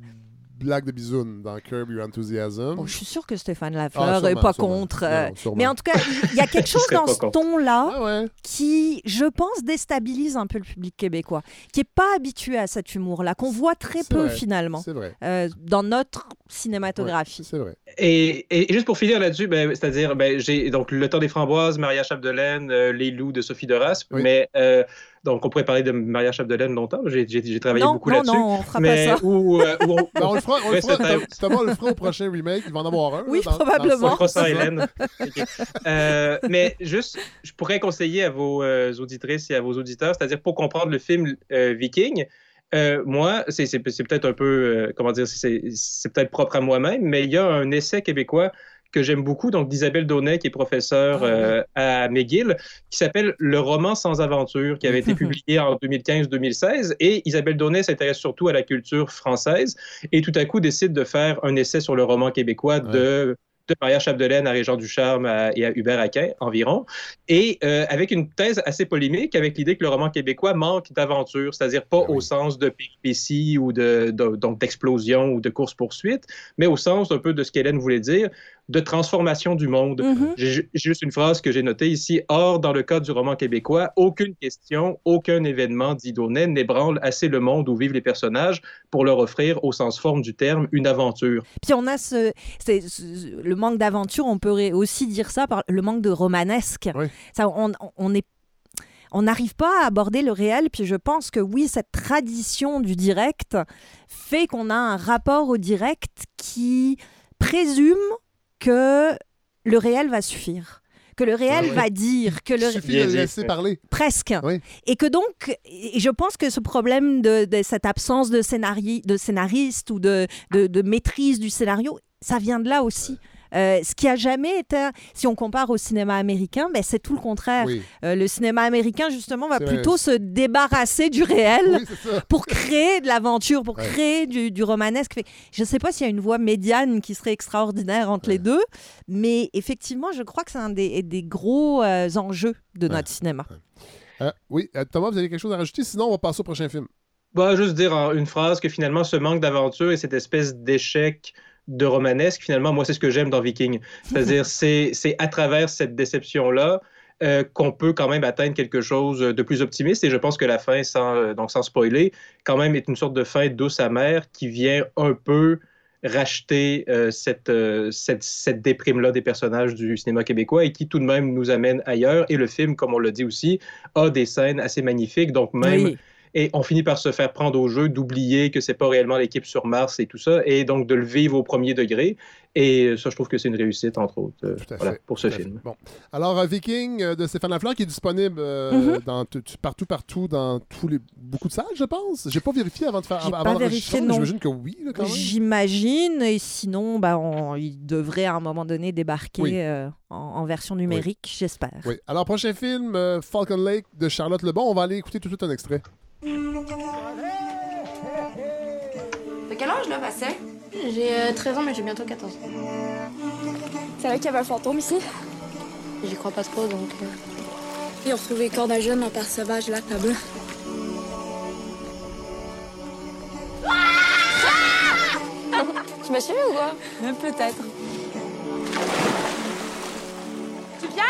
Blague de bisounes dans Curb Your Enthusiasm. Bon, je suis sûre que Stéphane Ah, Lafleur n'est pas sûrement. contre. Non, euh, non, mais en tout cas, il y a quelque chose dans ce ton-là qui, je pense, déstabilise un peu le public québécois, qui n'est pas habitué à cet humour-là, qu'on voit très peu vrai, finalement vrai. euh, dans notre cinématographie. c'est vrai. Et, et juste pour finir là-dessus, ben, c'est-à-dire, ben, j'ai donc Le temps des framboises, Maria Chapdelaine, euh, Les loups de Sophie de Raspe, mais euh, donc on pourrait parler de Maria Chapdelaine longtemps. J'ai j'ai- j'ai travaillé Non, beaucoup non, là-dessus. non, on fera pas mais ça. Où, euh, où on, Ben, on le fera, on le fera, Thomas- Thomas le fera au prochain remake. Il va en avoir un. Oui, là, dans- dans probablement. On fera ça, Hélène. Ok. Euh, mais juste, je pourrais conseiller à vos euh, auditrices et à vos auditeurs, c'est-à-dire pour comprendre le film euh, Viking, Euh, moi, c'est c'est- c'est peut-être un peu, euh, comment dire, c'est c'est peut-être propre à moi-même, mais il y a un essai québécois que j'aime beaucoup, donc d'Isabelle Daunet, qui est professeure euh, à McGill, qui s'appelle Le roman sans aventure, qui avait été publié en 2015-2016. Et Isabelle Daunet s'intéresse surtout à la culture française et tout à coup décide de faire un essai sur le roman québécois de de Maria Chapdelaine à Régent Ducharme à- et à Hubert Aquin environ, et euh, avec une thèse assez polémique, avec l'idée que le roman québécois manque d'aventure, c'est-à-dire pas au sens de péripéties ou de, de- donc d'explosion ou de course-poursuite, mais au sens un peu de ce qu'Hélène voulait dire, de transformation du monde. J'ai juste une phrase que j'ai notée ici. Or, dans le cas du roman québécois, aucune question, aucun événement, dit Daunet, n'ébranle assez le monde où vivent les personnages pour leur offrir, au sens forme du terme, une aventure. Puis on a ce, le manque d'aventure, on peut aussi dire ça par le manque de romanesque. Ça, on, on est on n'arrive pas à aborder le réel, puis je pense que oui, cette tradition du direct fait qu'on a un rapport au direct qui présume que le réel va suffire, que le réel ouais. va dire, que le Il suffit de laisser parler. Presque. Et que donc, et je pense que ce problème de, de cette absence de, scénari, de scénariste ou de, de, de maîtrise du scénario, ça vient de là aussi. Euh, ce qui a jamais été, si on compare au cinéma américain, ben c'est tout le contraire. Oui. Euh, le cinéma américain, justement, va plutôt vrai. se débarrasser du réel Oui, pour créer de l'aventure, pour Ouais. créer du, du romanesque. Je ne sais pas s'il y a une voie médiane qui serait extraordinaire entre les deux, mais effectivement, je crois que c'est un des, des gros euh, enjeux de notre cinéma. Euh, oui, Thomas, vous avez quelque chose à rajouter? Sinon, on va passer au prochain film. Bah, juste dire en une phrase que finalement, ce manque d'aventure et cette espèce d'échec de romanesque, finalement, moi, c'est ce que j'aime dans Viking. C'est-à-dire, c'est c'est à travers cette déception-là euh, qu'on peut quand même atteindre quelque chose de plus optimiste. Et je pense que la fin, sans, euh, donc sans spoiler, quand même est une sorte de fin douce amère qui vient un peu racheter euh, cette, cette, cette déprime-là des personnages du cinéma québécois et qui tout de même nous amène ailleurs. Et le film, comme on l'a dit aussi, a des scènes assez magnifiques. Donc même... Oui. Et on finit par se faire prendre au jeu, d'oublier que c'est pas réellement l'équipe sur Mars et tout ça, et donc de le vivre au premier degré. Et ça, je trouve que c'est une réussite, entre autres, euh, à voilà, fait, pour ce film. Bon. Alors, euh, Viking euh, de Stéphane Lafleur qui est disponible euh, Mhm. dans partout, partout, dans tous les beaucoup de salles, je pense. J'ai pas vérifié avant de faire J'ai avant pas vérifié, mais non. J'imagine que oui, là, quand même. J'imagine, et sinon, bah, on- il devrait à un moment donné débarquer Oui. euh, en, en version numérique, j'espère. Oui. Alors, prochain film, euh, Falcon Lake de Charlotte Lebon. On va aller écouter tout de suite un extrait. T'as quel âge là, Bastien? J'ai euh, 13 ans, mais j'ai bientôt 14 ans. C'est là qu'il y avait un fantôme ici? J'y crois pas trop, donc. euh, Ils ont retrouvé les corps d'un jeune en part sauvage là, là-bas. Tu m'as suivi ou quoi? Peut-être. Tu viens?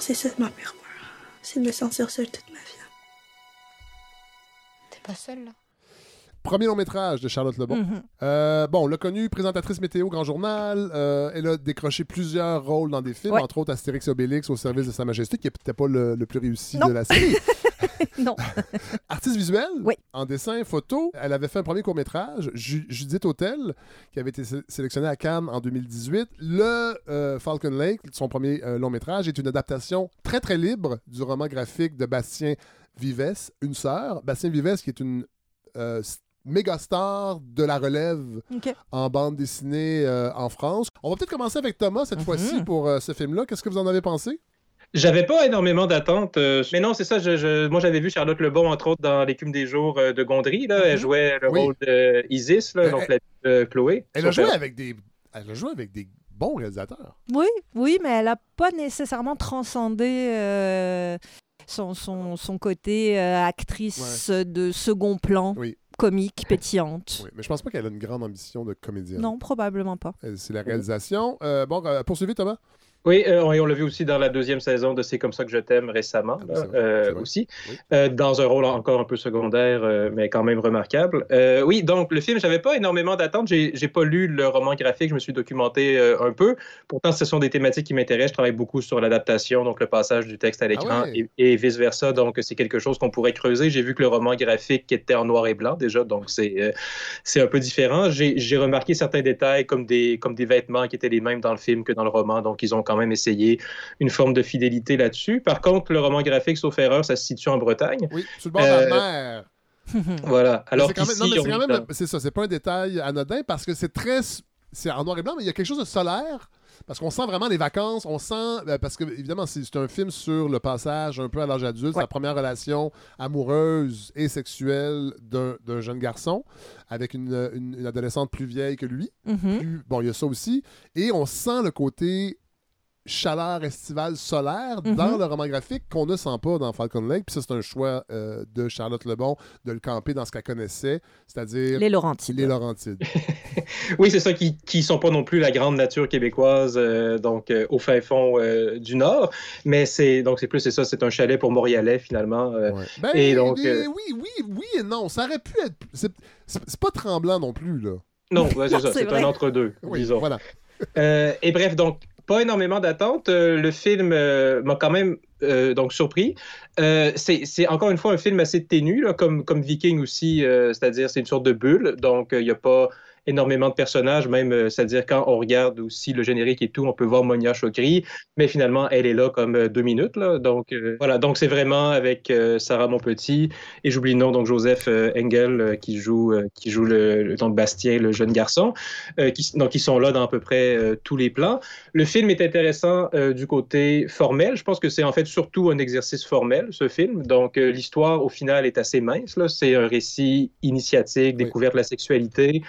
Ça ma pire peur. C'est de me sentir seule toute ma vie. T'es pas seule là? Premier long métrage de Charlotte Lebon. Mhm. Euh, bon, on l'a connue, présentatrice météo Grand Journal. Euh, elle a décroché plusieurs rôles dans des films, Ouais. entre autres Astérix et Obélix au service de Sa Majesté, qui n'est peut-être pas le, le plus réussi Non. de la série. non. Artiste visuelle, Oui. en dessin, photo. Elle avait fait un premier court-métrage, Ju- Judith Hotel, qui avait été sé- sélectionné à Cannes en 2018. Le euh, Falcon Lake, son premier euh, long-métrage, est une adaptation très, très libre du roman graphique de Bastien Vives, Une sœur. Bastien Vives, qui est une euh, méga star de la relève en bande dessinée euh, en France. On va peut-être commencer avec Thomas cette fois-ci pour euh, ce film-là. Qu'est-ce que vous en avez pensé? J'avais pas énormément d'attentes, euh, mais non, c'est ça. Je, je- moi, j'avais vu Charlotte Lebon, entre autres, dans L'écume des jours euh, de Gondry. Là. Elle jouait le Oui. rôle de Isis, là, Elle- donc la de Chloé. Elle a joué avec des, elle a joué avec des bons réalisateurs. Oui, oui, mais elle n'a pas nécessairement transcendé euh, son, son, son côté euh, actrice de second plan, Oui. Comique, pétillante. Oui, mais je pense pas qu'elle a une grande ambition de comédienne. Non, probablement pas. Elle- C'est la réalisation. Euh, bon, euh, poursuivez, Thomas. Oui, euh, on, et on l'a vu aussi dans la deuxième saison de C'est comme ça que je t'aime récemment, Ah, là, vrai, euh, aussi, euh, dans un rôle encore un peu secondaire, mais quand même remarquable. Oui, donc le film, j'avais pas énormément d'attentes. J'ai pas lu le roman graphique, je me suis documenté un peu. Pourtant, ce sont des thématiques qui m'intéressent. Je travaille beaucoup sur l'adaptation, donc le passage du texte à l'écran Ah ouais. et, et vice versa. Donc c'est quelque chose qu'on pourrait creuser. J'ai vu que le roman graphique était en noir et blanc déjà, donc c'est c'est un peu différent. J'ai j'ai remarqué certains détails comme des comme des vêtements qui étaient les mêmes dans le film que dans le roman, donc ils ont quand quand même essayé une forme de fidélité là-dessus. Par contre, le roman graphique, sauf erreur, ça se situe en Bretagne. Oui, sur le bord de Euh, la mer. Voilà. Alors c'est quand même, c'est quand est même, dans- c'est ça, c'est pas un détail anodin parce que c'est très, c'est en noir et blanc, mais il y a quelque chose de solaire. Parce qu'on sent vraiment les vacances, on sent, euh, parce que évidemment, c'est c'est un film sur le passage un peu à l'âge adulte, la première relation amoureuse et sexuelle d'un d'un jeune garçon avec une, une- une adolescente plus vieille que lui. Mhm. Plus- bon, il y a ça aussi. Et on sent le côté chaleur estivale solaire Mhm. dans le roman graphique qu'on ne sent pas dans Falcon Lake. Puis ça, c'est un choix euh, de Charlotte Lebon de le camper dans ce qu'elle connaissait, c'est-à-dire Les Laurentides. Les Laurentides. Oui, c'est ça, qui qui sont pas non plus la grande nature québécoise, euh, donc euh, au fin fond euh, du Nord. Mais c'est donc c'est plus c'est ça, c'est un chalet pour Montréalais finalement. euh, Ben, et donc mais euh, oui, oui, oui et non. Ça aurait pu être. C'est pas tremblant non plus, là. non, ouais, c'est ça, c'est un entre deux, Oui, disons. voilà. Euh, et bref, donc pas énormément d'attentes. Euh, le film euh, m'a quand même euh, donc surpris. C'est encore une fois un film assez ténu, comme, comme Viking aussi, c'est-à-dire c'est une sorte de bulle, donc il n'y a pas énormément de personnages, même, euh, c'est-à-dire quand on regarde aussi le générique et tout, on peut voir Monia Chokri, mais finalement, elle est là comme euh, deux minutes, là, donc euh, voilà, donc c'est vraiment avec euh, Sarah Monpetit, et j'oublie le nom, donc Joseph Engel, qui joue, qui joue le, donc Bastien, le jeune garçon, qui, donc ils sont là dans à peu près tous les plans. Le film est intéressant du côté formel. Je pense que c'est en fait surtout un exercice formel, ce film. Donc, l'histoire, au final, est assez mince. là. C'est un récit initiatique, découverte de la sexualité,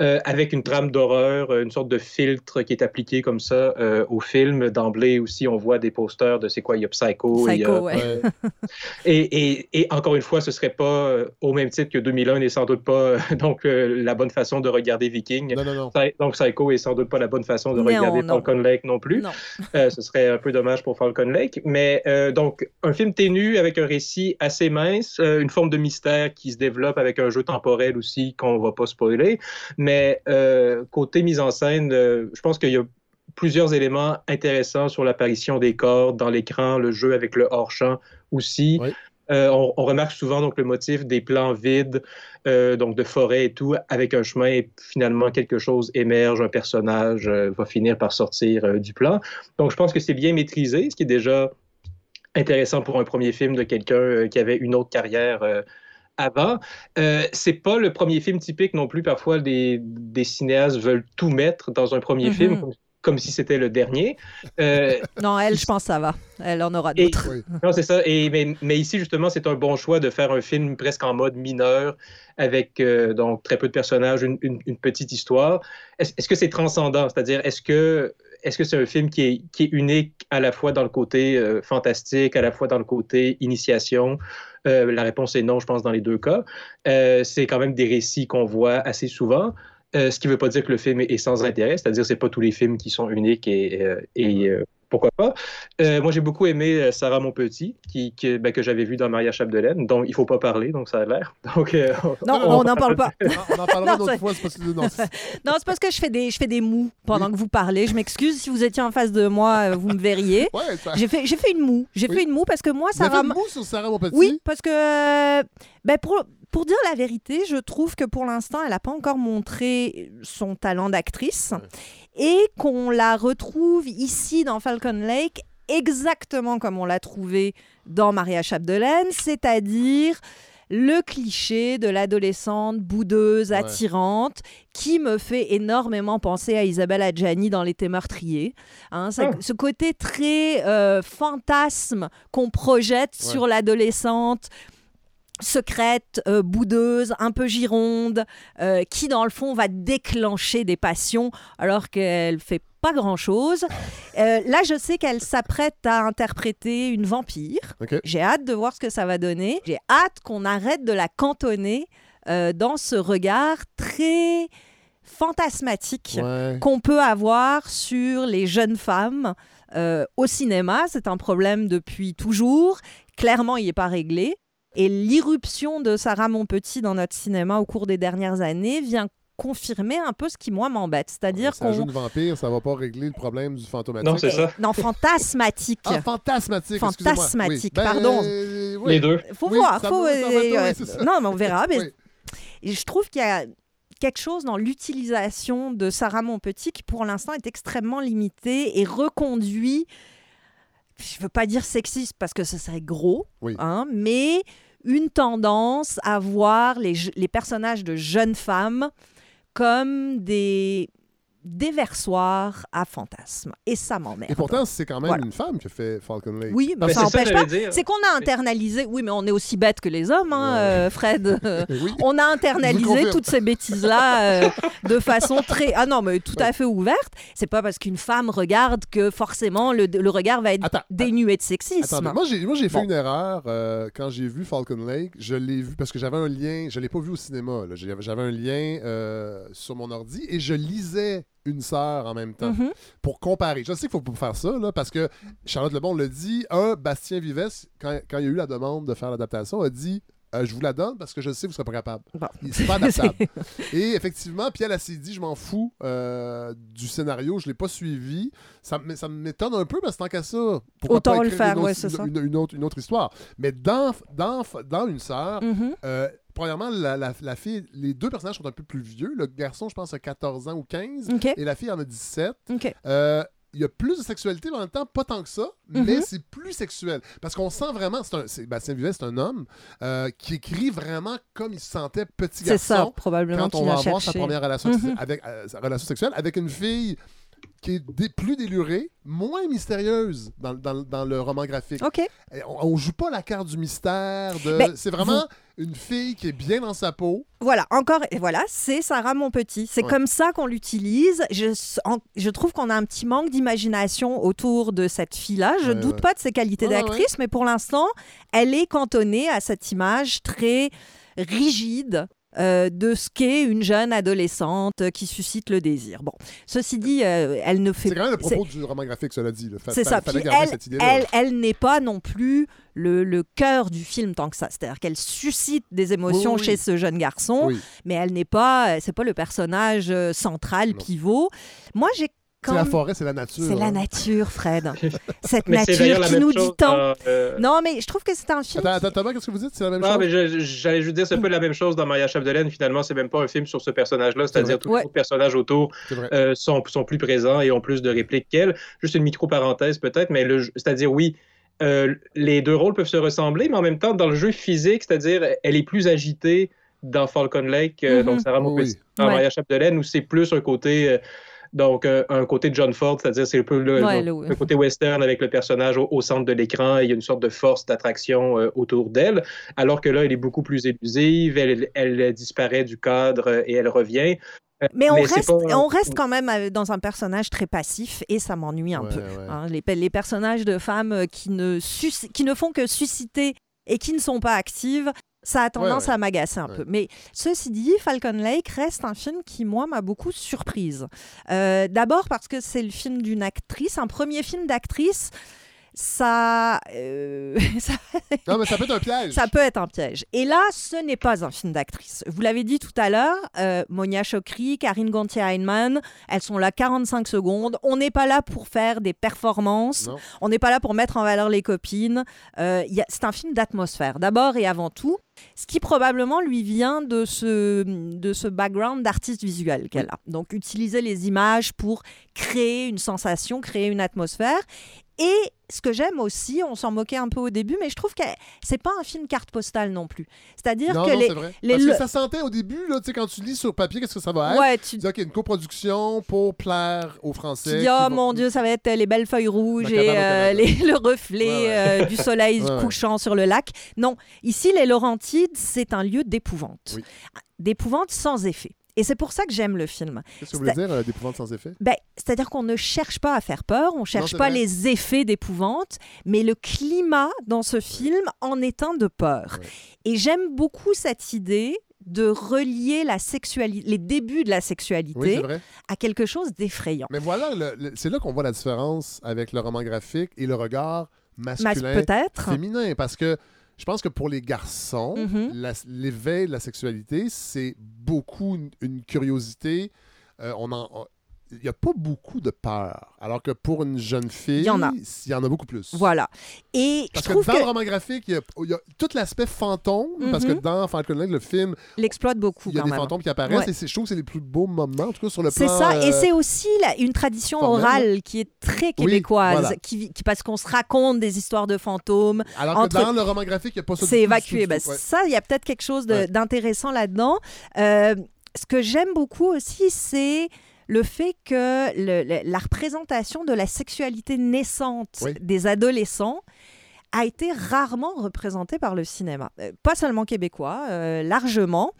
euh, avec une trame d'horreur, une sorte de filtre qui est appliqué comme ça euh, au film. D'emblée aussi, on voit des posters de c'est quoi, il y a Psycho. et il y a- Psycho, ouais. et, et- et encore une fois, ce serait pas euh, au même titre que 2001 n'est sans doute pas donc euh, la bonne façon de regarder Viking. Psy- Donc Psycho est sans doute pas la bonne façon de Non, regarder non. Falcon Lake non plus. Non. Euh, ce serait un peu dommage pour Falcon Lake. Mais euh, donc un film ténu avec un récit assez mince, euh, une forme de mystère qui se développe avec un jeu temporel aussi qu'on va pas spoiler. Mais euh, côté mise en scène, euh, je pense qu'il y a plusieurs éléments intéressants sur l'apparition des corps dans l'écran, le jeu avec le hors-champ aussi. Euh, on, on remarque souvent donc le motif des plans vides, euh, donc de forêt et tout, avec un chemin et finalement quelque chose émerge, un personnage euh, va finir par sortir du plan. Donc je pense que c'est bien maîtrisé, ce qui est déjà intéressant pour un premier film de quelqu'un qui avait une autre carrière. Avant. Euh, c'est pas le premier film typique non plus. Parfois, des, des cinéastes veulent tout mettre dans un premier Mhm. film, comme, comme si c'était le dernier. Euh, Non, elle, je pense que ça va. Elle en aura d'autres. Non, c'est ça. Et, mais, mais ici, justement, c'est un bon choix de faire un film presque en mode mineur, avec euh, donc très peu de personnages, une, une- une petite histoire. Est-ce est-ce que c'est transcendant? C'est-à-dire, est-ce que est-ce que c'est un film qui est, unique à la fois dans le côté euh, fantastique, à la fois dans le côté initiation? Euh, la réponse est non, je pense, dans les deux cas. Euh, c'est quand même des récits qu'on voit assez souvent. Ce qui ne veut pas dire que le film est, sans intérêt, c'est-à-dire c'est pas tous les films qui sont uniques et, pourquoi pas. Euh, moi, j'ai beaucoup aimé euh, Sarah Monpetit, qui, qui- ben, que j'avais vu dans Maria Chapdelaine, dont il faut pas parler, donc ça a l'air. Donc, euh, Non, on n'en parle pas. On en parlera Non, une autre c'est- fois. c'est parce que- parce que je fais des, je fais des mous pendant que vous parlez. Je m'excuse si vous étiez en face de moi, vous me verriez. Ouais, ça- J'ai fait, j'ai fait une moue. J'ai Oui. fait une moue parce que moi, Vous avez Sarah. fait une moue sur Sarah Monpetit? Oui, parce que ben pour, pour dire la vérité, je trouve que pour l'instant, elle n'a pas encore montré son talent d'actrice et qu'on la retrouve ici dans Falcon Lake exactement comme on l'a trouvé dans Maria Chapdelaine, c'est-à-dire le cliché de l'adolescente boudeuse, Ouais. attirante, qui me fait énormément penser à Isabelle Adjani dans L'été meurtrier. Hein, ça- Ah. Ce côté très euh, fantasme qu'on projette Ouais. sur l'adolescente secrète, euh, boudeuse, un peu gironde, euh, qui dans le fond va déclencher des passions alors qu'elle fait pas grand-chose. Euh, là, je sais qu'elle s'apprête à interpréter une vampire. J'ai hâte de voir ce que ça va donner. J'ai hâte qu'on arrête de la cantonner dans ce regard très fantasmatique Ouais. qu'on peut avoir sur les jeunes femmes au cinéma. C'est un problème depuis toujours. Clairement, il n'est pas réglé. Et l'irruption de Sarah Monpetit dans notre cinéma au cours des dernières années vient confirmer un peu ce qui, moi, m'embête. C'est-à-dire Ça joue qu'on... une vampire, ça va pas régler le problème du fantomatique. Non, c'est ça. Non, fantasmatique. Ah, fantasmatique. Fantasmatique, Oui. Ben, pardon. euh, oui. Les deux. Faut Oui, voir. faut, euh, euh, non, mais on verra. Mais Oui. je trouve qu'il y a quelque chose dans l'utilisation de Sarah Monpetit qui, pour l'instant, est extrêmement limité et reconduit. Je veux pas dire sexiste parce que ce serait gros, Oui. hein, mais une tendance à voir les personnages de jeunes femmes comme des déversoirs à fantasmes. Et ça m'emmerde. Et pourtant, c'est quand même Voilà. une femme qui a fait Falcon Lake. Oui, mais Mais ça n'empêche pas. C'est qu'on a internalisé. Oui, mais on est aussi bête que les hommes, hein, euh, Fred. Oui. On a internalisé toutes ces bêtises-là euh, de façon très. Ah non, mais tout à fait ouverte. C'est pas parce qu'une femme regarde que forcément le, le regard va être dénué de sexisme. Attendez, moi j'ai, moi, j'ai fait Bon. une erreur euh, quand j'ai vu Falcon Lake. Je l'ai vu parce que j'avais un lien, je l'ai pas vu au cinéma. J'avais, j'avais un lien euh, sur mon ordi et je lisais une sœur en même temps Mhm. pour comparer. Je sais qu'il faut faire ça là, parce que Charlotte Lebon le dit. Un, Bastien Vives, quand, quand il y a eu la demande de faire l'adaptation, a dit euh, je vous la donne parce que je sais que vous serez pas capable. Il- C'est pas adaptable. Et effectivement, puis elle, s'est dit, je m'en fous euh, du scénario, je l'ai pas suivi. Ça, ça m'étonne un peu parce que tant qu'à ça, pourquoi Autant pas le faire, une autre, ouais, c'est une- ça. une- une autre, une autre histoire. Mais dans, dans, dans Une sœur, Mhm. euh, premièrement, la, la- la fille, les deux personnages sont un peu plus vieux. Le garçon, je pense, a 14 ans ou 15, Ok. et la fille en a 17. Ok. Euh, il y a plus de sexualité, mais en même temps, pas tant que ça, mais Mhm. c'est plus sexuel. Parce qu'on sent vraiment, c'est un, c'est- Bastien Vivet, c'est un homme euh, qui écrit vraiment comme il se sentait petit C'est garçon. ça, probablement, Quand on va avoir sa première relation, Mhm. avec, euh, sa relation sexuelle avec une fille qui est plus délurée, moins mystérieuse dans, dans- dans le roman graphique. OK. Et On, on joue pas la carte du mystère. De... Ben, c'est vraiment une fille qui est bien dans sa peau. Voilà, encore, et voilà, c'est Sarah Monpetit. C'est Ouais. comme ça qu'on l'utilise. Je, s- en- je trouve qu'on a un petit manque d'imagination autour de cette fille-là. Je Ouais, doute ouais. pas de ses qualités ouais, d'actrice, mais pour l'instant, elle est cantonnée à cette image très rigide. Euh, de ce qu'est une jeune adolescente qui suscite le désir. Bon, ceci dit, euh, elle ne fait C'est quand même le propos du roman graphique, cela dit. c'est ça. Puis elle, cette elle, elle n'est pas non plus le, le cœur du film tant que ça. C'est-à-dire qu'elle suscite des émotions Oui, oui, chez ce jeune garçon, Oui. mais elle n'est pas, c'est pas le personnage euh, central, pivot. Moi, j'ai C'est quand la forêt, c'est la nature. C'est la nature, Fred. Cette Mais nature qui nous chose dit tant. dans, euh, Non, mais je trouve que c'est un film. Attends, attends, Thomas, qu'est-ce que vous dites? C'est la même Ah, chose? mais j'allais juste dire, c'est un peu la même chose dans Maria Chapdelaine. Finalement, c'est même pas un film sur ce personnage-là, c'est-à-dire tous les autres personnages autour euh, sont, sont plus présents et ont plus de répliques qu'elle. Juste une micro-parenthèse peut-être, mais c'est-à-dire, oui, euh, les deux rôles peuvent se ressembler, mais en même temps, dans le jeu physique, c'est-à-dire, elle est plus agitée dans Falcon Lake, euh, Mhm. donc Sarah Oh, Monpetit, oui. dans Ouais. Maria Chapdelaine, où c'est plus un côté. Donc, euh, un côté John Ford, c'est-à-dire c'est un peu le, Ouais, le- le- le côté western avec le personnage au, au centre de l'écran, et il y a une sorte de force d'attraction euh, autour d'elle, alors que là, elle est beaucoup plus élusive, elle, elle disparaît du cadre et elle revient. Euh, Mais on, reste, pas- on reste quand même dans un personnage très passif et ça m'ennuie un Ouais, peu. ouais. hein. les, les personnages de femmes qui ne, sus- qui ne font que susciter et qui ne sont pas actives, ça a tendance Ouais, ouais. à m'agacer un Ouais. peu. Mais ceci dit, Falcon Lake reste un film qui, moi, m'a beaucoup surprise. Euh, D'abord parce que c'est le film d'une actrice, un premier film d'actrice. Ça, euh, ça, Non, mais ça peut être un piège. ça peut être un piège. Et là, ce n'est pas un film d'actrice. Vous l'avez dit tout à l'heure, euh, Monia Chokri, Karine Gontier-Heinemann, elles sont là 45 secondes. On n'est pas là pour faire des performances. Non. On n'est pas là pour mettre en valeur les copines. Euh, c'est un film d'atmosphère, d'abord et avant tout. Ce qui probablement lui vient de ce, de ce background d'artiste visuel qu'elle a. Donc, utiliser les images pour créer une sensation, créer une atmosphère. Et ce que j'aime aussi, on s'en moquait un peu au début, mais je trouve que c'est pas un film carte postale non plus. C'est-à-dire que non, les, vrai. les Parce le- que ça sentait au début, là, tu sais, quand tu lis sur papier, qu'est-ce que ça va être? Ouais, tu- dis, OK, une coproduction pour plaire aux Français. Tu dis, oh vont- mon Dieu, ça va être les belles feuilles rouges et euh, les- le reflet Ouais, ouais. euh, du soleil couchant sur le lac. Non, ici, les Laurentides, c'est un lieu d'épouvante. Oui. D'épouvante sans effet. Et c'est pour ça que j'aime le film. Qu'est-ce que vous voulez dire, euh, d'épouvante sans effet? Ben, C'est-à-dire qu'on ne cherche pas à faire peur, on ne cherche pas vrai. les effets d'épouvante, mais le climat dans ce film en est un de peur. Et j'aime beaucoup cette idée de relier la sexualité, les débuts de la sexualité à quelque chose d'effrayant. Mais voilà, c'est là qu'on voit la différence avec le roman graphique et le regard masculin. peut-être. Féminin, parce que je pense que pour les garçons, Mhm. la- l'éveil de la sexualité, c'est beaucoup une, une curiosité. Euh, on en, il n'y a pas beaucoup de peur. Alors que pour une jeune fille, Il y en a. il y en a beaucoup plus. Voilà. Et Parce je que trouve dans que le roman graphique, il y a, il y a tout l'aspect fantôme, parce que Mhm. dans Falcon le film, l'exploite beaucoup il y a quand des même. fantômes qui apparaissent, Ouais. et c'est- je trouve que c'est les plus beaux moments, en tout cas sur le C'est plan... ça, et euh, c'est aussi une tradition orale qui est très québécoise, voilà. qui, qui- parce qu'on se raconte des histoires de fantômes. Alors que dans le roman graphique, il n'y a pas ça C'est évacué. Ben, ouais. Ça, il y a peut-être quelque chose Ouais. d'intéressant là-dedans. Euh, ce que j'aime beaucoup aussi, c'est le fait que le- le- la représentation de la sexualité naissante Oui. des adolescents a été rarement représentée par le cinéma. Euh, pas seulement québécois, euh, largement.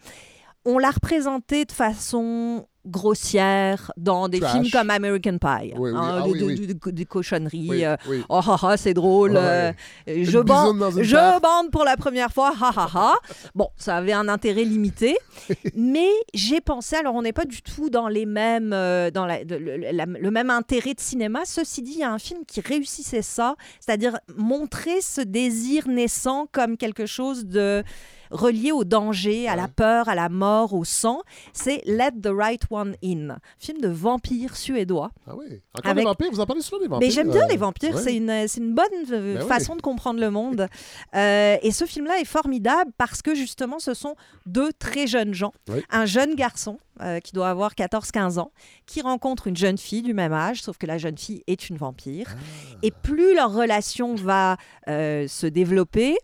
On l'a représentée de façon grossière dans des Trash. films comme American Pie. Oui, oui. hein, Ah des, oui, cochonneries. Euh. Oh, ah, ah, c'est drôle. Ouais, euh, je, bande, je bande pour la première fois. Ha, ha, ha. Bon, ça avait un intérêt limité. mais j'ai pensé, alors on n'est pas du tout dans les mêmes, euh, dans la- de- le, la- le même intérêt de cinéma. Ceci dit, il y a un film qui réussissait ça, c'est-à-dire montrer ce désir naissant comme quelque chose de relié au danger, à la peur, à la mort, au sang. C'est Let the Right One In, film de vampire suédois. Ah oui. Encore Avec- des vampires, vous en parlez souvent des vampires. Mais j'aime bien euh, les vampires, ouais. c'est une, c'est une bonne euh, Ben oui. façon de comprendre le monde. Euh, et ce film-là est formidable parce que justement, ce sont deux très jeunes gens. Oui. Un jeune garçon euh, qui doit avoir 14-15 ans, qui rencontre une jeune fille du même âge, sauf que la jeune fille est une vampire. Ah. Et plus leur relation va euh, se développer,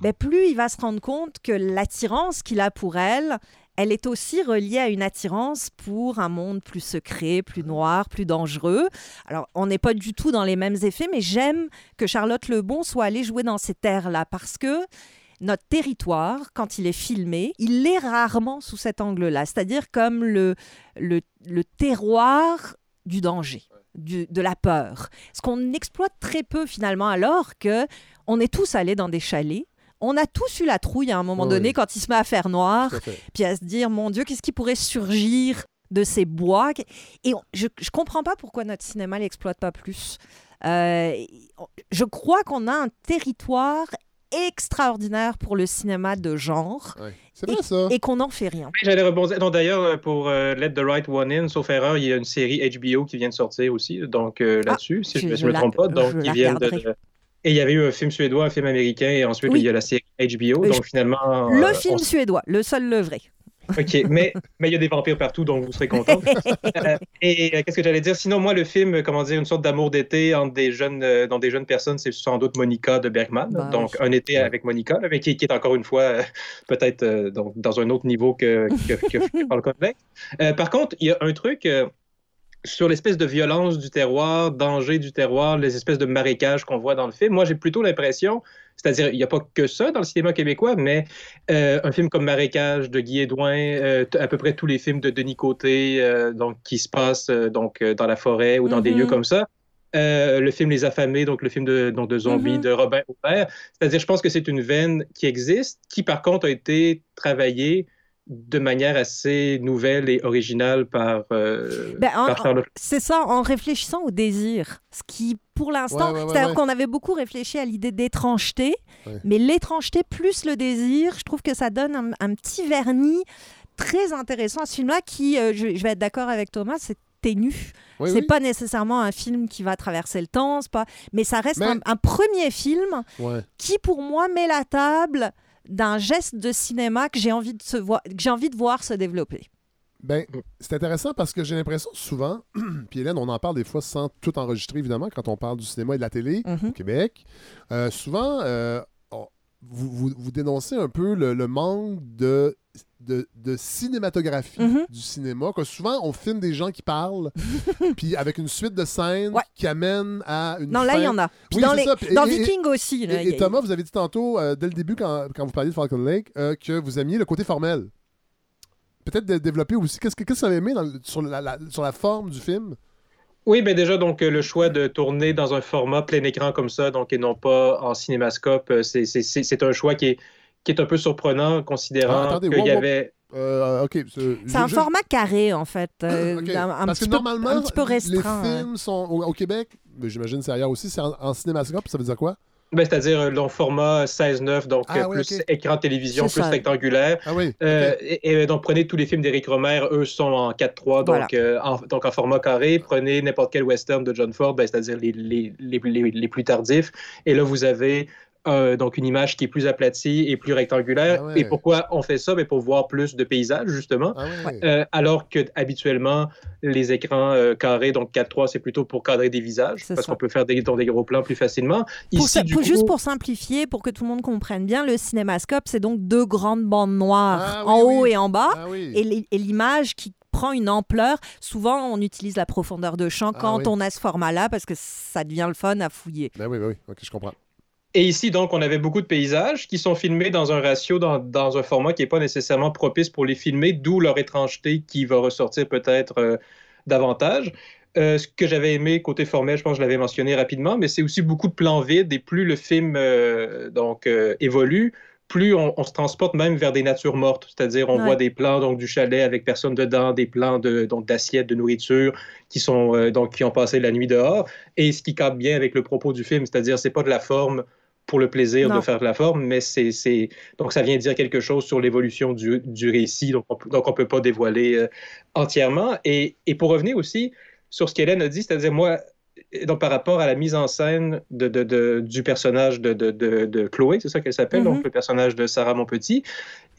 ben, plus il va se rendre compte que l'attirance qu'il a pour elle, elle est aussi reliée à une attirance pour un monde plus secret, plus noir, plus dangereux. Alors, on n'est pas du tout dans les mêmes effets, mais j'aime que Charlotte Lebon soit allée jouer dans ces terres-là parce que notre territoire, quand il est filmé, il est rarement sous cet angle-là, c'est-à-dire comme le, terroir du danger. de la peur. Ce qu'on exploite très peu finalement, alors que on est tous allés dans des chalets. On a tous eu la trouille à un moment Oui, donné quand il se met à faire noir, à puis à se dire mon Dieu, qu'est-ce qui pourrait surgir de ces bois Et on- je ne comprends pas pourquoi notre cinéma l'exploite pas plus. Euh, je crois qu'on a un territoire extraordinaire pour le cinéma de genre Ouais. C'est vrai, ça. et qu'on n'en fait rien. Oui, J'allais rebondir. Non, d'ailleurs, euh, pour euh, Let the Right One In, sauf erreur, il y a une série HBO qui vient de sortir aussi, donc euh, là-dessus, si Ah, je- je ne je me trompe pas. je Donc, la ils viennent de. Et il y avait eu un film suédois, un film américain, et ensuite Oui. il y a la série HBO. Donc finalement. Le euh, film on- suédois, le seul, le vrai. OK, mais mais il y a des vampires partout, donc vous serez content. Euh, et euh, qu'est-ce que j'allais dire? Sinon, moi, le film, comment dire, une sorte d'amour d'été entre des jeunes, euh, dans des jeunes personnes, c'est sans doute Monica de Bergman. Bah donc, oui. un été avec Monica, là, mais qui, qui est encore une fois euh, peut-être euh, donc, dans un autre niveau que, que, que, que Falcon Lake. Euh, par contre, il y a un truc. Sur l'espèce de violence du terroir, danger du terroir, les espèces de marécages qu'on voit dans le film. Moi, j'ai plutôt l'impression, c'est-à-dire, il n'y a pas que ça dans le cinéma québécois, mais euh, un film comme Marécage de Guy Edouin, euh, à peu près tous les films de Denis Côté, euh, donc, qui se passent euh, donc, dans la forêt ou dans des lieux comme ça. Euh, le film Les Affamés, donc le film de, donc, de zombies Mhm. de Robin Aubert. C'est-à-dire, je pense que c'est une veine qui existe, qui par contre a été travaillée de manière assez nouvelle et originale par, euh, Ben, en- par Charlotte. C'est ça, en réfléchissant au désir. Ce qui, pour l'instant, Ouais, ouais, ouais, c'est-à-dire ouais. qu'on avait beaucoup réfléchi à l'idée d'étrangeté, Ouais. mais l'étrangeté plus le désir, je trouve que ça donne un, un petit vernis très intéressant à ce film-là qui, euh, je, je vais être d'accord avec Thomas, c'est ténu. Oui, c'est oui. pas nécessairement un film qui va traverser le temps, c'est pas... mais ça reste Mais- un, un premier film Ouais. qui, pour moi, met la table d'un geste de cinéma que j'ai envie de se voir, que j'ai envie de voir se développer. Ben, c'est intéressant parce que j'ai l'impression souvent, puis Hélène, on en parle des fois sans tout enregistrer, évidemment, quand on parle du cinéma et de la télé Mhm. au Québec. Euh, souvent, euh, vous, vous- vous dénoncez un peu le, le manque de, de, de cinématographie Mhm. du cinéma. Que souvent, on filme des gens qui parlent, puis avec une suite de scènes Ouais. qui amène à une Non, là, il y en a. Oui, dans c'est les- dans et- et- Viking aussi. là, Et, a- Thomas, vous avez dit tantôt, euh, dès le début, quand, quand vous parliez de Falcon Lake, euh, que vous aimiez le côté formel. Peut-être de développer aussi. Qu'est-ce que, qu'est-ce que vous avez aimé dans sur, la, la- sur la forme du film? Oui, ben déjà, donc, euh, le choix de tourner dans un format plein écran comme ça, donc, et non pas en cinémascope, c'est, c'est- c'est- c'est un choix qui est, qui est un peu surprenant, considérant Ah, qu'il wow, y wow. avait... Euh. C'est un format carré, en fait. euh, un, un Parce petit que peu, normalement, un petit peu restreint. les hein. films sont au, au Québec, mais j'imagine c'est ailleurs aussi, c'est en, en cinémascope, ça veut dire quoi? Ben, C'est-à-dire euh, le format 16-9, donc Ah euh, oui, plus écran télévision, plus ça. rectangulaire. Ah oui. Euh, et, et donc, prenez tous les films d'Éric Romer, eux sont en 4-3, donc, Voilà. euh, en, donc en format carré. Prenez n'importe quel western de John Ford, ben, c'est-à-dire les, les, les, les- les plus tardifs. Et là, vous avez euh, donc une image qui est plus aplatie et plus rectangulaire. Ah ouais. Et pourquoi on fait ça? Ben, pour voir plus de paysages, justement. Ah ouais. Euh, alors que habituellement les écrans euh, carrés, donc 4-3, c'est plutôt pour cadrer des visages, parce qu'on peut faire des, dans des gros plans plus facilement. Pour Ici, ça- du pour- coup- Juste pour simplifier, pour que tout le monde comprenne bien, le cinémascope, c'est donc deux grandes bandes noires Ah oui, en haut oui. et en bas, Ah oui. et l'im- et l'image qui prend une ampleur. Souvent, on utilise la profondeur de champ Ah quand oui. on a ce format-là, parce que ça devient le fun à fouiller. Ben oui, ben oui. Ok, je comprends. Et ici, donc, on avait beaucoup de paysages qui sont filmés dans un ratio, dans, dans un format qui n'est pas nécessairement propice pour les filmer, d'où leur étrangeté qui va ressortir peut-être euh, davantage. Euh, ce que j'avais aimé côté formel, je pense que je l'avais mentionné rapidement, mais c'est aussi beaucoup de plans vides et plus le film euh, donc évolue, plus on, on se transporte même vers des natures mortes, c'est-à-dire on Ouais. voit des plans donc du chalet avec personne dedans, des plans de donc d'assiettes de nourriture qui sont euh, donc qui ont passé la nuit dehors et ce qui cadre bien avec le propos du film, c'est-à-dire c'est pas de la forme pour le plaisir Non. de faire de la forme, mais c'est c'est- donc ça vient dire quelque chose sur l'évolution du, du récit, donc on, donc on peut pas dévoiler euh, entièrement. Et, et pour revenir aussi sur ce qu'Hélène a dit, c'est-à-dire moi, donc par rapport à la mise en scène de, de- de- du personnage de, de- de- de Chloé, c'est ça qu'elle s'appelle, Mhm. donc le personnage de Sarah Monpetit,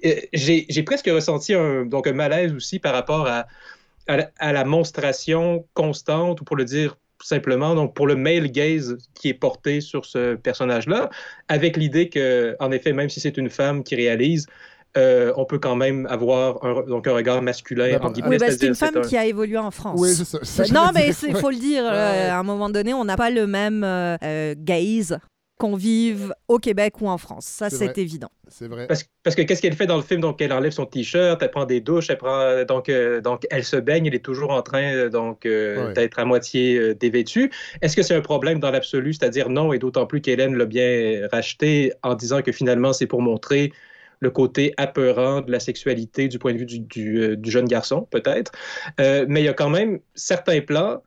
euh, j'ai j'ai presque ressenti un, donc un malaise aussi par rapport à, à, à la monstration constante, ou pour le dire simplement, donc pour le male gaze qui est porté sur ce personnage-là, avec l'idée que, en effet, même si c'est une femme qui réalise, euh, on peut quand même avoir un, donc un regard masculin. Ben, en oui, bah, c'est une femme un- qui a évolué en France. Oui, c'est ça. c'est ça que non, mais il faut le dire, euh, à un moment donné, on n'a pas le même euh, gaze qu'on vive au Québec ou en France. Ça, C'est évident. C'est vrai. Parce, parce que qu'est-ce qu'elle fait dans le film? Donc, elle enlève son t-shirt, elle prend des douches, elle prend donc, euh, donc elle se baigne, elle est toujours en train euh, donc euh, Ouais. d'être à moitié euh, dévêtue. Est-ce que c'est un problème dans l'absolu? C'est-à-dire non, et d'autant plus qu'Hélène l'a bien racheté en disant que finalement, c'est pour montrer le côté apeurant de la sexualité du point de vue du, du, du jeune garçon, peut-être. Euh, mais il y a quand même certains plans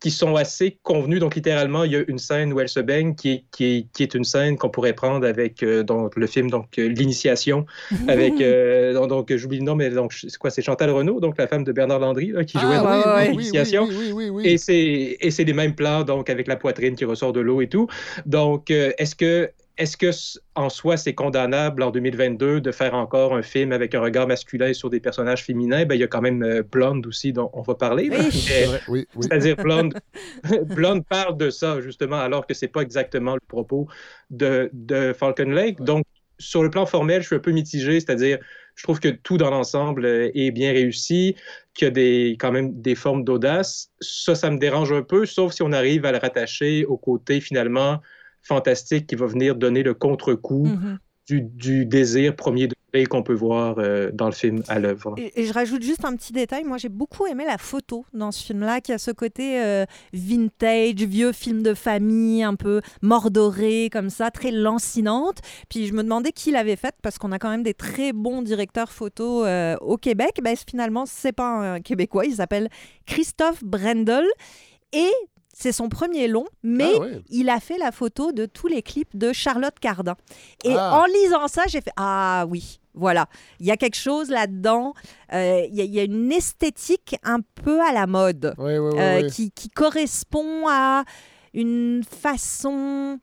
qui sont assez convenus. Donc, littéralement, il y a une scène où elle se baigne qui est, qui est, qui est une scène qu'on pourrait prendre avec euh, donc, le film donc euh, L'Initiation, avec, euh, donc, donc, j'oublie le nom, mais donc, c'est quoi, c'est Chantal Renaud, donc la femme de Bernard Landry, là, qui jouait Ah, dans ouais, L'Initiation. oui, oui. Et c'est et c'est les mêmes plans, donc avec la poitrine qui ressort de l'eau et tout. Donc, est-ce que est-ce que en soi c'est condamnable en 2022 de faire encore un film avec un regard masculin sur des personnages féminins? Ben il y a quand même euh, Blonde aussi dont on va parler. Oui. Oui, oui. c'est-à-dire Blonde, Blonde parle de ça justement, alors que c'est pas exactement le propos de, de Falcon Lake. Donc, sur le plan formel, je suis un peu mitigé, c'est-à-dire je trouve que tout dans l'ensemble euh, est bien réussi, qu'il y a des, quand même des formes d'audace. Ça, ça me dérange un peu, sauf si on arrive à le rattacher au côté finalement fantastique qui va venir donner le contre-coup Mhm. du, du désir premier degré qu'on peut voir euh, dans le film à l'œuvre. Et, et je rajoute juste un petit détail. Moi, j'ai beaucoup aimé la photo dans ce film-là, qui a ce côté euh, vintage, vieux film de famille, un peu mordoré, comme ça, très lancinante. Puis je me demandais qui l'avait faite, parce qu'on a quand même des très bons directeurs photos euh, au Québec. Ben, finalement, c'est pas un Québécois. Il s'appelle Christophe Brendel. Et c'est son premier long, mais Ah ouais. il a fait la photo de tous les clips de Charlotte Cardin. Et Ah. en lisant ça, j'ai fait Ah oui, voilà. Il y a quelque chose là-dedans. Euh, Il y, a- il y a une esthétique un peu à la mode euh, qui, qui correspond à une façon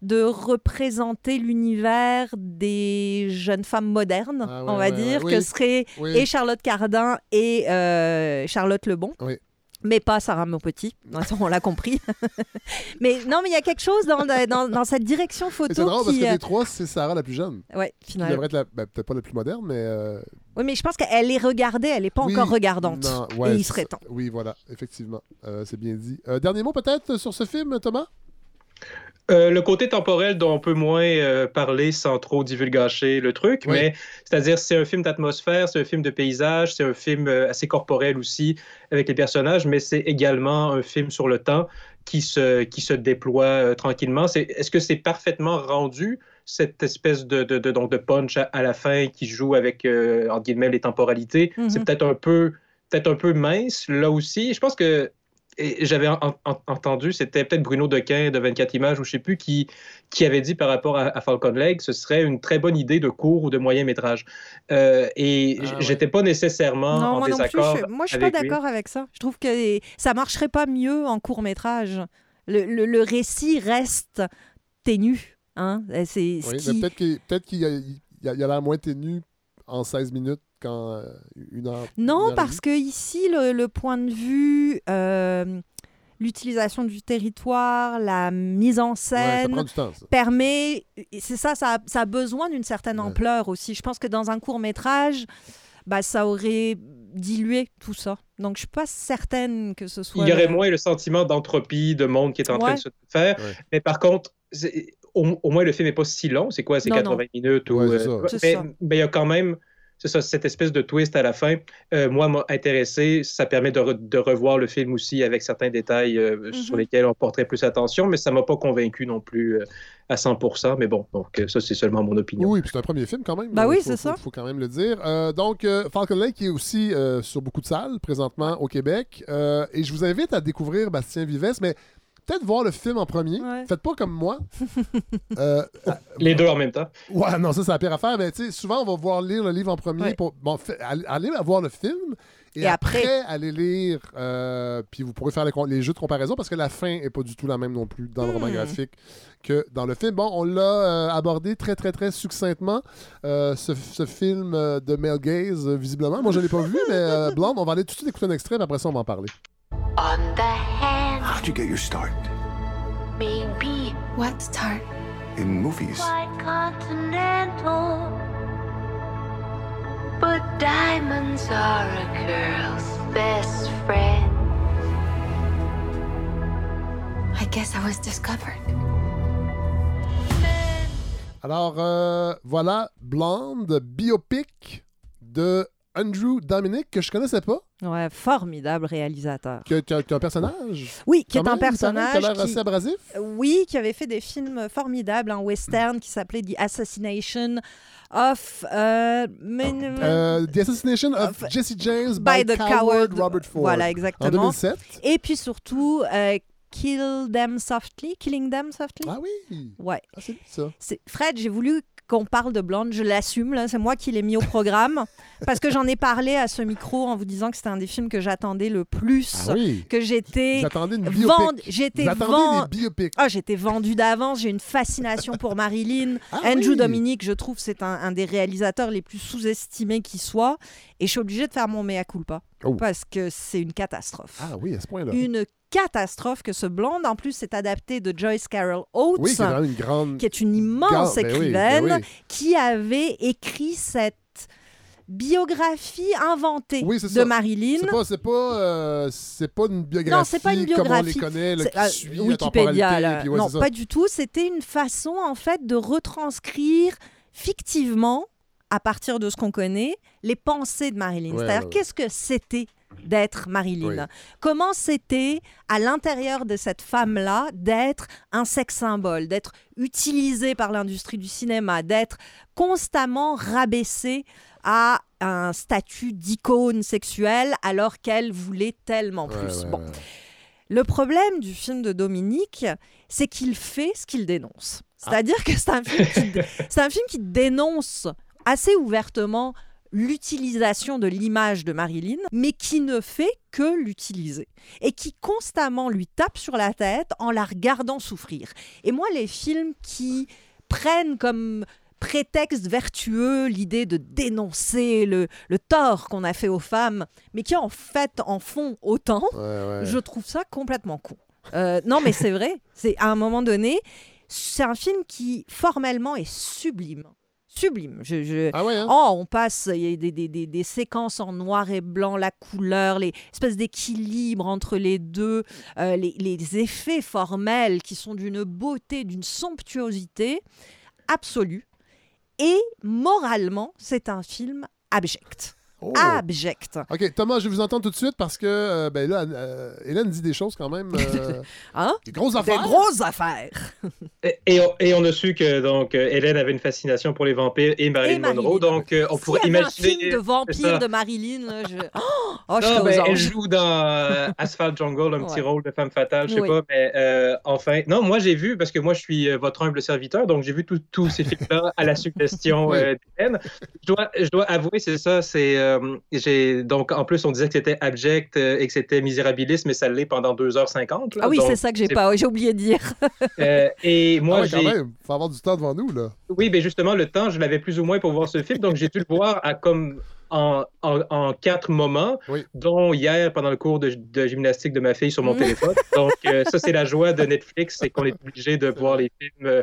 de représenter l'univers des jeunes femmes modernes, Ah on va dire, que Oui. Oui. et Charlotte Cardin et euh, Charlotte Lebon. Oui. Mais pas Sarah Monpetit, on l'a compris. mais non, mais il y a quelque chose dans, dans, dans cette direction photo C'est drôle parce qui... que euh, des trois, c'est Sarah la plus jeune. Ouais, Qui finalement. devrait être ben, peut-être pas la plus moderne, mais. euh, Oui, mais je pense qu'elle est regardée, elle n'est pas oui, encore regardante. non, ouais, et il serait temps. Oui, voilà, effectivement. Euh, c'est bien dit. Euh, dernier mot peut-être sur ce film, Thomas? Euh, le côté temporel dont on peut moins euh, parler sans trop divulgacher le truc, Oui. mais c'est-à-dire c'est un film d'atmosphère, c'est un film de paysage, c'est un film euh, assez corporel aussi avec les personnages, mais c'est également un film sur le temps qui se, qui se déploie euh, tranquillement. Est-ce que c'est parfaitement rendu, cette espèce de, de, de, donc de punch à, à la fin qui joue avec, euh, entre guillemets, les temporalités? Mhm. C'est peut-être un peu peut-être un peu mince là aussi. Je pense que et j'avais en- en- entendu, c'était peut-être Bruno Dequin de 24 images ou je sais plus qui, qui avait dit par rapport à, à Falcon Lake, ce serait une très bonne idée de court ou de moyen métrage. Euh, et Ah ouais. j'étais pas nécessairement Non, en moi non plus. désaccord. je- moi, je suis pas d'accord avec ça. Je trouve que ça marcherait pas mieux en court métrage. Le, le- le récit reste ténu. Hein? Oui, ce mais qui... peut-être qu'il a- il y a l'air moins ténu en 16 minutes euh, une heure. une Non, parce que ici, le, le point de vue, euh, l'utilisation du territoire, la mise en demie. Ouais, ça scène prend du temps, ça. permet. et C'est ça, ça a, ça a besoin d'une certaine ampleur aussi. Je pense que dans un court métrage, bah, ça aurait dilué tout ça. Donc, je suis pas certaine que ce soit. Il y aurait le- moins le sentiment d'entropie, de monde qui est en train de se faire. Ouais. Mais par contre, au, au moins le film n'est pas si long. C'est quoi? C'est Non, 80 non. minutes? Ou, Ouais, c'est euh, mais il y a quand même c'est ça, cette espèce de twist à la fin. Euh, moi, m'a intéressé. Ça permet de, re- de revoir le film aussi avec certains détails euh, Mhm. sur lesquels on porterait plus attention, mais ça m'a pas convaincu non plus euh, à 100%. Mais bon, donc ça, c'est seulement mon opinion. Oui, puis c'est un premier film quand même. Bah oui, c'est ça. faut quand même le dire. Euh, donc, euh, Falcon Lake qui est aussi euh, sur beaucoup de salles présentement au Québec. Euh, et je vous invite à découvrir Bastien Vives, mais peut-être voir le film en premier. Ouais. Faites pas comme moi. Euh, Les deux en même temps. Ouais, non, ça, c'est la pire affaire. Mais tu sais, souvent, on va voir lire le livre en premier. Ouais. Pour, bon, fait- allez, voir le film. Et, Et après- après, allez lire. euh, puis vous pourrez faire les, jeux de comparaison parce que la fin est pas du tout la même non plus dans le roman Hmm. graphique que dans le film. Bon, on l'a euh, abordé très, très, très succinctement. euh, ce, ce film euh, de Mel Gaze, euh, visiblement. Moi, je l'ai pas vu, mais euh, Blonde, on va aller tout de suite écouter un extrait, puis après ça, on va en parler. On the hand, How'd you get your start? maybe What start? In movies. quite continental. But diamonds are a girl's best friend. I guess I was discovered. Alors, euh, voilà, Blonde, biopic de Andrew Dominic, que je connaissais pas, Ouais, formidable réalisateur. qui a un personnage. Oui, qui est un personnage. qui a l'air assez abrasif. Oui, qui avait fait des films formidables, un western qui s'appelait The Assassination of. euh, men- Euh, The Assassination of Of- Jesse James by by, the coward, coward. Robert Ford. Voilà, En exactement. 2007. Et puis surtout, euh, Kill Them Softly. Killing Them Softly. Ah oui. Ouais. Ah, c'est ça. C'est- Fred, j'ai voulu qu'on parle de Blonde, je l'assume, là, c'est moi qui l'ai mis au programme, parce que j'en ai parlé à ce micro en vous disant que c'était un des films que j'attendais le plus, Ah oui. que j'étais j'étais. Ah, j'étais vendue d'avance, j'ai une fascination pour Marilyn. Ah Andrew oui. Dominic, je trouve, c'est un, un des réalisateurs les plus sous-estimés qui soit. Et je suis obligée de faire mon mea culpa. Oh. Parce que c'est une catastrophe. Ah oui, à ce point-là. Une catastrophe que ce blonde. En plus, c'est adapté de Joyce Carol Oates. Oui, qui est une grande. qui est une immense ben oui, écrivaine ben oui. qui avait écrit cette biographie inventée Oui, de ça. Marilyn. C'est pas, c'est pas, euh, c'est pas une biographie, Non, c'est pas une comme on les biographie. connaît, là, qui euh, suit Wikipédia, ouais, non, ça. pas du tout. C'était une façon, en fait, de retranscrire fictivement, à partir de ce qu'on connaît, les pensées de Marilyn. Ouais, C'est-à-dire, ouais. qu'est-ce que c'était d'être Marilyn Oui. Comment c'était, à l'intérieur de cette femme-là, d'être un sex symbole, d'être utilisée par l'industrie du cinéma, d'être constamment rabaissée à un statut d'icône sexuelle alors qu'elle voulait tellement Ouais, plus? ouais, bon. ouais. Le problème du film de Dominique, c'est qu'il fait ce qu'il dénonce. C'est-à-dire que c'est un, film qui, c'est un film qui dénonce assez ouvertement l'utilisation de l'image de Marilyn, mais qui ne fait que l'utiliser et qui constamment lui tape sur la tête en la regardant souffrir. Et moi, les films qui prennent comme prétexte vertueux l'idée de dénoncer le, le tort qu'on a fait aux femmes, mais qui en fait en font autant, Ouais, ouais. je trouve ça complètement con. Euh, non, mais c'est vrai. C'est à un moment donné, c'est un film qui formellement est sublime. Sublime. Je, je- Ah ouais, hein? Oh, on passe, il y a des, des- des- des séquences en noir et blanc, la couleur, les espèces d'équilibre entre les deux, euh, les, les effets formels qui sont d'une beauté, d'une somptuosité absolue. Et moralement, c'est un film abject. Oh. abject. OK, Thomas, je vais vous entendre tout de suite parce que euh, ben là, euh, Hélène dit des choses quand même. euh, Hein? des grosses Des affaires. grosses affaires. Et, et on, et on a su que donc euh, Hélène avait une fascination pour les vampires et Marilyn Et Marilyn. Monroe, donc euh, on pourrait imaginer. un film de vampire de Marilyn, là, je... Oh, oh, je Non, ben, elle joue dans euh, Asphalt Jungle, un petit Ouais. rôle de femme fatale, je sais Oui. pas, mais euh, enfin. Non, moi j'ai vu, parce que moi je suis euh, votre humble serviteur, donc j'ai vu tous ces films-là à la suggestion Oui. euh, d'Hélène. Je dois, je dois avouer, c'est ça, c'est. Euh, j'ai donc en plus on disait que c'était abject euh, et que c'était misérabilisme, mais ça l'est pendant 2h50. là, Ah oui, c'est ça que j'ai pas, j'ai oublié de dire. euh, et moi, Ah ouais, quand j'ai. même, faut avoir du temps devant nous, là. Oui, ben justement, le temps, je l'avais plus ou moins pour voir ce film, donc j'ai dû le voir à comme en, en, en quatre moments, dont hier pendant le cours de, de gymnastique de ma fille sur mon téléphone. Donc euh, ça, c'est la joie de Netflix, c'est qu'on est obligé de voir les films euh,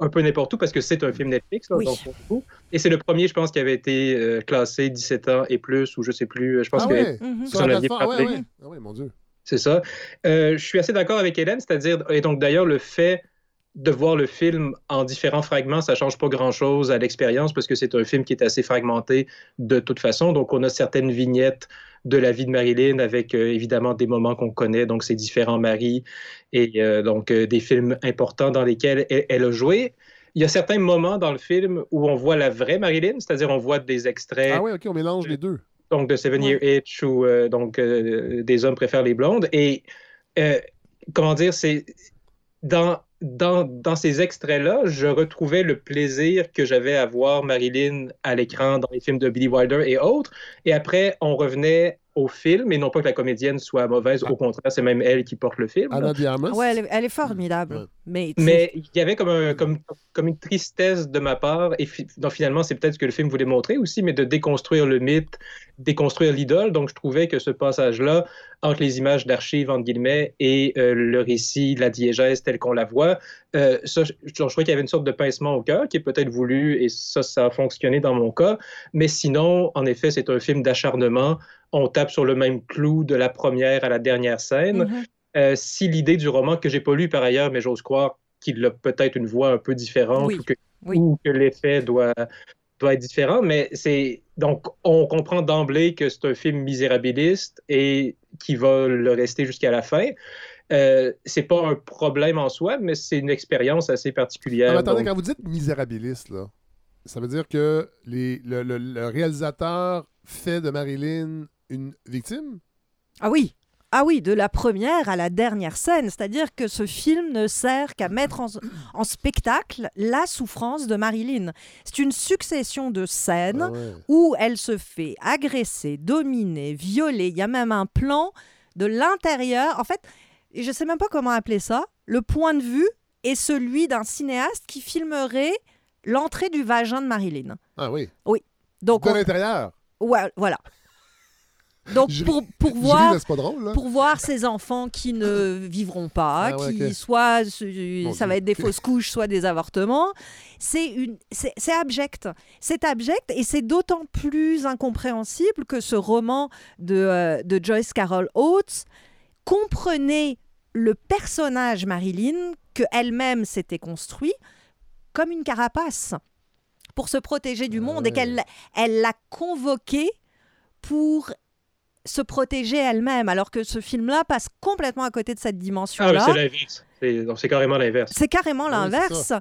un peu n'importe où parce que c'est un film Netflix. là, Oui. donc. Et c'est le premier, je pense, qui avait été euh, classé 17 ans et plus, ou je sais plus. Je pense ah que ouais, vous en aviez. Ah parlé. ouais, ouais. Ah ouais, mon Dieu. C'est ça. Euh, je suis assez d'accord avec Hélène, c'est-à-dire, et donc d'ailleurs, le fait de voir le film en différents fragments, ça change pas grand-chose à l'expérience parce que c'est un film qui est assez fragmenté de toute façon. Donc, on a certaines vignettes de la vie de Marilyn avec euh, évidemment des moments qu'on connaît, donc ses différents maris et euh, donc euh, des films importants dans lesquels elle, elle a joué. Il y a certains moments dans le film où on voit la vraie Marilyn, c'est-à-dire on voit des extraits Ah ouais, OK, on mélange les deux. donc de Seven Year Itch où euh, donc euh, des hommes préfèrent les blondes et euh, comment dire c'est dans dans, dans ces extraits-là, je retrouvais le plaisir que j'avais à voir Marilyn à l'écran dans les films de Billy Wilder et autres. Et après, on revenait au film, et non pas que la comédienne soit mauvaise, au contraire, c'est même elle qui porte le film. Anna de Armas? Ouais, elle est, elle est formidable. Mais, Mais il y avait comme, un- comme, comme une tristesse de ma part, et fi- donc finalement, c'est peut-être ce que le film voulait montrer aussi, mais de déconstruire le mythe, déconstruire l'idole. Donc, je trouvais que ce passage-là, entre les images d'archives, entre guillemets, et euh, le récit, la diégèse telle qu'on la voit, euh, ça, je, je trouvais qu'il y avait une sorte de pincement au cœur qui est peut-être voulu, et ça, ça a fonctionné dans mon cas. Mais sinon, en effet, c'est un film d'acharnement. On tape sur le même clou de la première à la dernière scène. Mhm. Euh, si l'idée du roman, que j'ai pas lu par ailleurs, mais j'ose croire qu'il a peut-être une voix un peu différente Oui. ou que, Oui. que l'effet doit, doit être différent, mais c'est donc on comprend d'emblée que c'est un film misérabiliste et qui va le rester jusqu'à la fin. Euh, c'est pas un problème en soi, mais c'est une expérience assez particulière. Mais attendez, donc- quand vous dites misérabiliste, là, ça veut dire que les, le, le- le réalisateur fait de Marilyn une victime? Ah oui. Ah oui, de la première à la dernière scène. C'est-à-dire que ce film ne sert qu'à mettre en, en spectacle la souffrance de Marilyn. C'est une succession de scènes Ah ouais. où elle se fait agresser, dominer, violer. Il y a même un plan de l'intérieur. En fait, je ne sais même pas comment appeler ça. Le point de vue est celui d'un cinéaste qui filmerait l'entrée du vagin de Marilyn. Ah oui. Oui. Donc, De on- l'intérieur. Ouais, voilà. Donc, pour, pour voir, drôle, pour voir ces enfants qui ne vivront pas, Ah ouais, qui soit ça va être des fausses couches, soit des avortements, c'est une, c'est c'est abject. C'est abject et c'est d'autant plus incompréhensible que ce roman de, euh, de Joyce Carol Oates comprenait le personnage Marilyn que elle-même s'était construit comme une carapace pour se protéger du monde et qu'elle elle l'a convoqué pour se protéger elle-même, alors que ce film-là passe complètement à côté de cette Ah, dimension-là. c'est l'inverse. C'est carrément l'inverse. C'est carrément c'est l'inverse.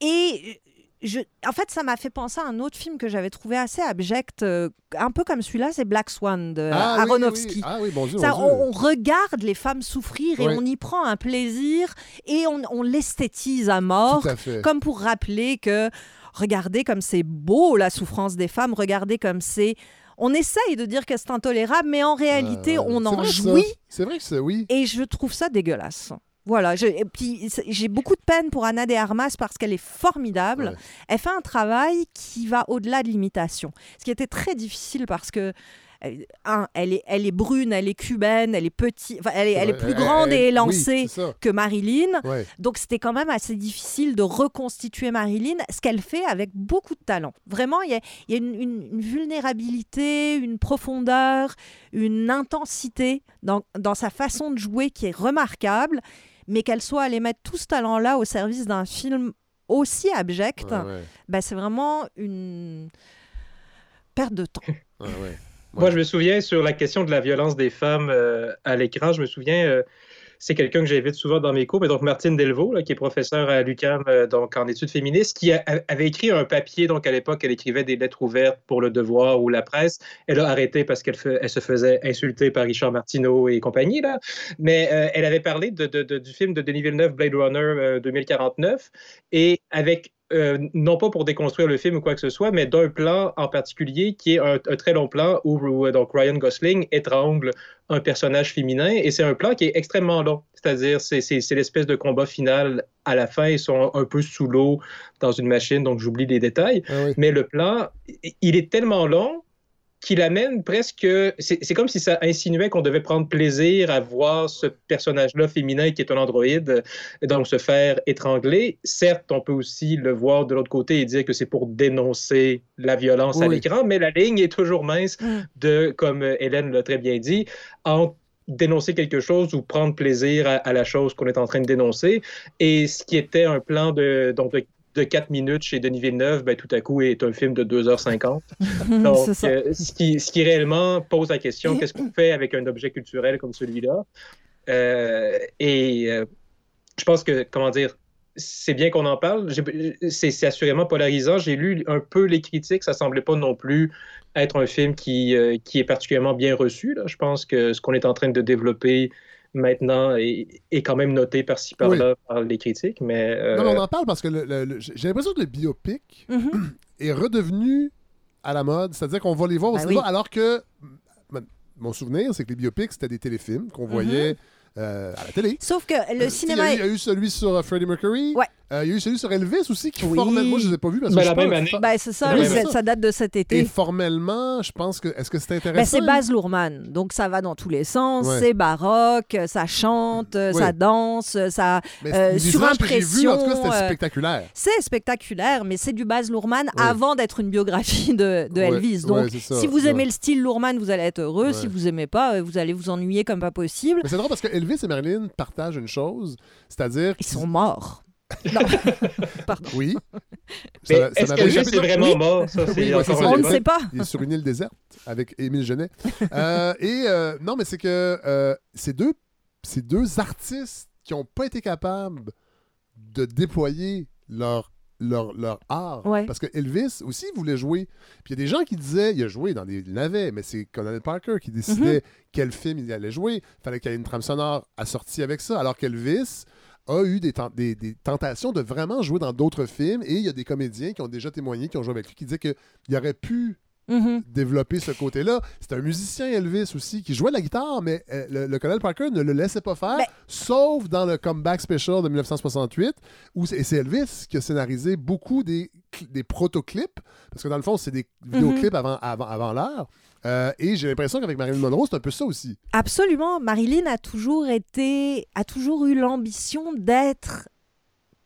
Et je, en fait, ça m'a fait penser à un autre film que j'avais trouvé assez abject, euh, un peu comme celui-là, c'est Black Swan de Ah Aronofsky. oui. Ah oui, Dieu, Ça. On, on regarde les femmes souffrir et on y prend un plaisir et on, on l'esthétise à mort, Tout à fait. comme pour rappeler que regardez comme c'est beau la souffrance des femmes, regardez comme c'est on essaye de dire que c'est intolérable, mais en réalité, ouais. on en vrai, jouit. C'est vrai que c'est oui. Et je trouve ça dégueulasse. Voilà, je- et puis j'ai beaucoup de peine pour Anna de Armas parce qu'elle est formidable. Elle fait un travail qui va au-delà de l'imitation, ce qui était très difficile parce que euh, un, elle est, elle est brune, elle est cubaine, elle est petite, elle est, elle est plus grande elle- et élancée que Marilyn. Ouais. Donc c'était quand même assez difficile de reconstituer Marilyn, ce qu'elle fait avec beaucoup de talent. Vraiment, il y a, il y a une, une- une vulnérabilité, une profondeur, une intensité dans, dans sa façon de jouer qui est remarquable, mais qu'elle soit allée mettre tout ce talent-là au service d'un film aussi abject, Ouais, ouais. ben, c'est vraiment une perte de temps. Ouais. Moi, je me souviens sur la question de la violence des femmes euh, à l'écran, je me souviens, euh, c'est quelqu'un que j'invite souvent dans mes cours, mais donc Martine Delvaux, là, qui est professeure à l'UQAM euh, donc en études féministes, qui a- avait écrit un papier, donc à l'époque, elle écrivait des lettres ouvertes pour le Devoir ou la presse. Elle a arrêté parce qu'elle elle se faisait insulter par Richard Martineau et compagnie, là. Mais euh, elle avait parlé de, de- de- du film de Denis Villeneuve, Blade Runner euh, 2049, et avec euh, non pas pour déconstruire le film ou quoi que ce soit, mais d'un plan en particulier qui est un, un très long plan où, où, euh, donc Ryan Gosling étrangle un personnage féminin et c'est un plan qui est extrêmement long. C'est-à-dire, c'est, l'espèce de combat final à la fin. Ils sont un peu sous l'eau dans une machine, donc j'oublie les détails. Mais le plan, il est tellement long qu'il amène presque. C'est, comme si ça insinuait qu'on devait prendre plaisir à voir ce personnage-là féminin qui est un androïde, donc se faire étrangler. Certes, on peut aussi le voir de l'autre côté et dire que c'est pour dénoncer la violence à l'écran, mais la ligne est toujours mince de, comme Hélène l'a très bien dit, entre dénoncer quelque chose ou prendre plaisir à, à la chose qu'on est en train de dénoncer. Et ce qui était un plan de, donc de, de 4 minutes chez Denis Villeneuve, ben, tout à coup est un film de 2h50. Donc, euh, ce, qui, ce qui réellement pose la question, qu'est-ce qu'on fait avec un objet culturel comme celui-là? Euh, et euh, je pense que, comment dire, c'est bien qu'on en parle. C'est assurément polarisant. J'ai lu un peu les critiques. Ça semblait pas non plus être un film qui, qui est particulièrement bien reçu. Là. Je pense que ce qu'on est en train de développer maintenant est, est quand même noté par-ci par-là par les critiques. Mais, euh, Non, mais on en parle parce que le- le- le- j'ai l'impression que le biopic est redevenu à la mode. C'est-à-dire qu'on va les voir au Ben cinéma, oui. alors que mon souvenir, c'est que les biopics, c'était des téléfilms qu'on voyait euh, à la télé. Sauf que le Euh, cinéma Il y, a eu- il y a eu celui sur euh, Freddie Mercury. Ouais. Euh, il y a eu celui sur Elvis aussi, qui Oui. formellement, moi je les ai pas vus parce que Ben, je la même année. Ben, c'est ça, Oui, le- c'est ça date de cet été. Et formellement, je pense que. Est-ce que c'est Ben, intéressant? c'est Baz Luhrmann, donc ça va dans tous les sens, Ouais. c'est baroque, ça chante, Oui. ça danse, ça Mais euh, surimpression. en tout cas, c'était spectaculaire. C'est spectaculaire, mais c'est du Baz Luhrmann Ouais. avant d'être une biographie de, de Ouais, Elvis. Donc, ça, si vous ouais. aimez le style Luhrmann, vous allez être heureux. Ouais. Si vous aimez pas, vous allez vous ennuyer comme pas possible. Mais c'est drôle parce que Elvis et Marilyn partagent une chose, c'est-à-dire. Ils sont morts. Oui. Mais Ça- ça est-ce m'avait qu'Elvis jamais- est vraiment Oui. mort? Ça, c'est Oui, ouais, c'est encore ça. un On ne sait pas. Il est sur une île déserte avec Émile Genet. Euh, et euh, non, mais c'est que euh, ces deux, ces deux artistes qui n'ont pas été capables de déployer leur, leur, leur art. Ouais. Parce que Elvis aussi voulait jouer. Puis il y a des gens qui disaient, il a joué dans des navets, mais c'est Colonel Parker qui décidait Mhm. quel film il allait jouer. Il fallait qu'il y ait une trame sonore assortie avec ça. Alors qu'Elvis a eu des- des tentations de vraiment jouer dans d'autres films. Et il y a des comédiens qui ont déjà témoigné, qui ont joué avec lui, qui disaient qu'il aurait pu Mhm. développer ce côté-là. C'est un musicien Elvis aussi qui jouait de la guitare, mais euh, le, le colonel Parker ne le laissait pas faire, Ben- sauf dans le comeback special de 1968, où c'est Elvis qui a scénarisé beaucoup des, des protoclips, parce que dans le fond, c'est des Mhm. vidéoclips avant, avant, avant l'heure. Euh, et j'ai l'impression qu'avec Marilyn Monroe, c'est un peu ça aussi. Absolument. Marilyn a toujours été, a toujours eu l'ambition d'être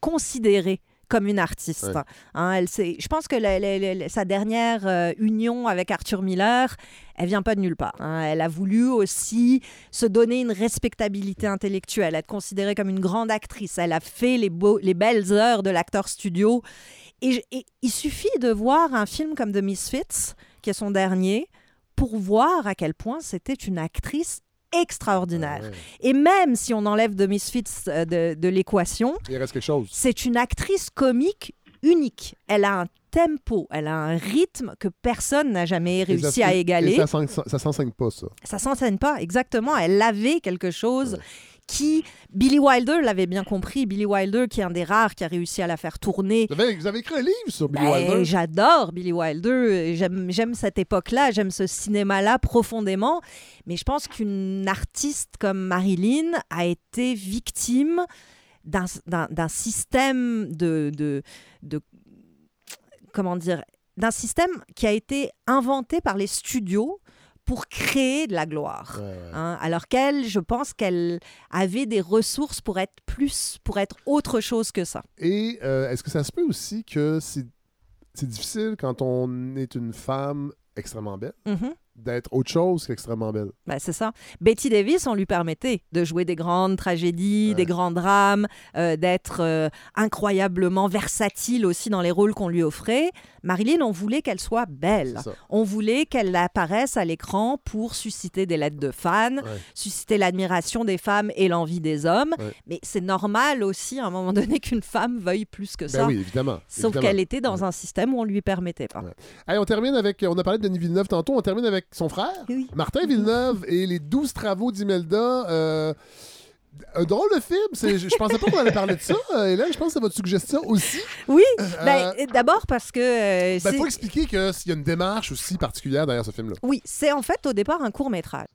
considérée comme une artiste. Ouais. Hein, elle je pense que la- la- la- sa dernière euh, union avec Arthur Miller, elle vient pas de nulle part. hein. Elle a voulu aussi se donner une respectabilité intellectuelle, être considérée comme une grande actrice. Elle a fait les, beaux, les belles heures de l'acteur studio. Et, je- et il suffit de voir un film comme The Misfits, qui est son dernier, pour voir à quel point c'était une actrice extraordinaire. Ouais. Et même si on enlève The Misfits euh, de, de l'équation, Il reste quelque chose. c'est une actrice comique unique. Elle a un tempo, elle a un rythme que personne n'a jamais réussi à égaler. Et ça, ça s'enseigne pas, ça. Ça s'enseigne pas, exactement. Elle avait quelque chose qui... Billy Wilder l'avait bien compris. Billy Wilder, qui est un des rares qui a réussi à la faire tourner. Vous avez, vous avez écrit un livre sur Billy Ben, Wilder. J'adore Billy Wilder. J'aime cette époque-là, j'aime ce cinéma-là profondément. Mais je pense qu'une artiste comme Marilyn a été victime d'un système de, de, de- Comment dire D'un système qui a été inventé par les studios pour créer de la gloire. hein. alors qu'elle, je pense qu'elle avait des ressources pour être plus, pour être autre chose que ça. Et euh, est-ce que ça se peut aussi que c'est difficile quand on est une femme extrêmement belle? Mhm. D'être autre chose qu'extrêmement belle. Ben, c'est ça. Betty Davis, on lui permettait de jouer des grandes tragédies, des grands drames, euh, d'être euh, incroyablement versatile aussi dans les rôles qu'on lui offrait. Marilyn, on voulait qu'elle soit belle. On voulait qu'elle apparaisse à l'écran pour susciter des lettres de fans, susciter l'admiration des femmes et l'envie des hommes. Ouais. Mais c'est normal aussi, à un moment donné, qu'une femme veuille plus que Ben ça. oui, évidemment, Sauf qu'elle était dans un système où on lui permettait pas. Hey, on termine avec, on a parlé de Denis Villeneuve tantôt, on termine avec son frère, Martin Villeneuve et les 12 travaux d'Imelda. Euh, un drôle de film, c'est- je, je pensais pas qu'on allait parler de ça. Euh, Hélène, je pense que c'est votre suggestion aussi. Oui, Euh, ben, d'abord parce que... euh, Il faut expliquer qu'il y a une démarche aussi particulière derrière ce film-là. Oui, c'est en fait au départ un court métrage.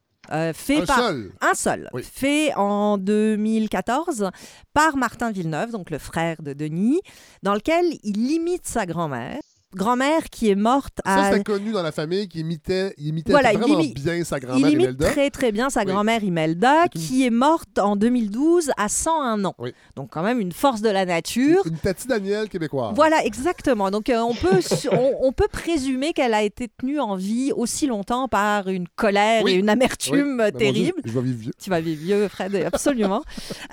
fait Un par seul. un seul, Oui. fait en 2014 par Martin Villeneuve, donc le frère de Denis, dans lequel il imite sa grand-mère, grand-mère qui est morte Ça, à c'était connu dans la famille qui imitait, il imitait Voilà, il imi- bien sa il grand-mère imite Imelda. très très bien sa Oui. grand-mère Imelda, qui est morte en 2012 à 101 ans. Oui. Donc quand même une force de la nature. Une Tati Daniel québécoise. Voilà, exactement. Donc, euh, on, peut, on, on peut présumer qu'elle a été tenue en vie aussi longtemps par une colère Oui. et une amertume mon Dieu, terrible. je vais vivre vieux. Tu vas vivre vieux, Fred, absolument.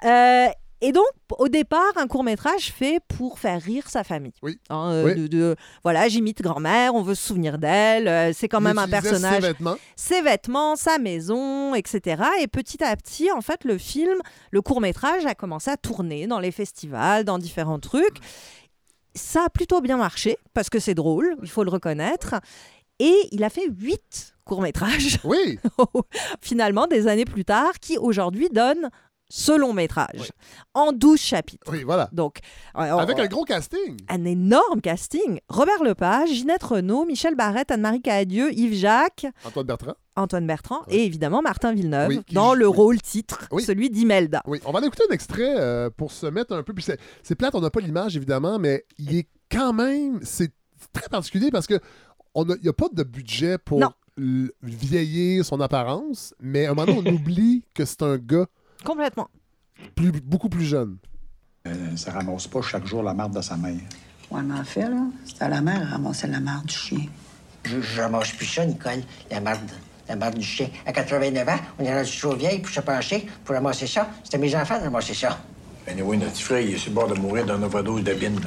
Euh, et donc, au départ, un court métrage fait pour faire rire sa famille. Oui. Hein, euh, Oui. de, de- voilà, j'imite grand-mère, on veut se souvenir d'elle. euh, c'est quand même un personnage. ses vêtements. Ses vêtements, sa maison, etc. Et petit à petit, en fait, le film, le court métrage a commencé à tourner dans les festivals, dans différents trucs. Ça a plutôt bien marché parce que c'est drôle, il faut le reconnaître. Et il a fait huit courts-métrages. Oui. Finalement, des années plus tard, qui aujourd'hui donnent ce long métrage en 12 chapitres. Oui, voilà. Donc, euh, Avec un gros casting. un énorme casting. Robert Lepage, Ginette Renault, Michel Barrette, Anne-Marie Cadieux, Yves Jacques, Antoine Bertrand. Antoine Bertrand et évidemment Martin Villeneuve Oui, dans joue- le rôle titre, Oui. celui d'Imelda. Oui, on va aller écouter un extrait euh, pour se mettre un peu. Puis c'est, plate, on n'a pas l'image évidemment, mais il est quand même. C'est très particulier parce que a- il n'y a pas de budget pour vieillir son apparence, mais à un moment donné, on oublie que c'est un gars Complètement. plus, beaucoup plus jeune. Euh, ça ramasse pas chaque jour la marde de sa mère. Ouais, mais en fait, là, c'était à la mère à ramasser la marde du chien. Je, je ramasse plus ça, Nicole, la marde. La marde du chien. À 89 ans, on est rendu trop vieille pour se pencher pour ramasser ça. C'était mes enfants de ramasser ça. Anyway, notre petit frère, il est sur le bord de mourir d'une overdose de bine.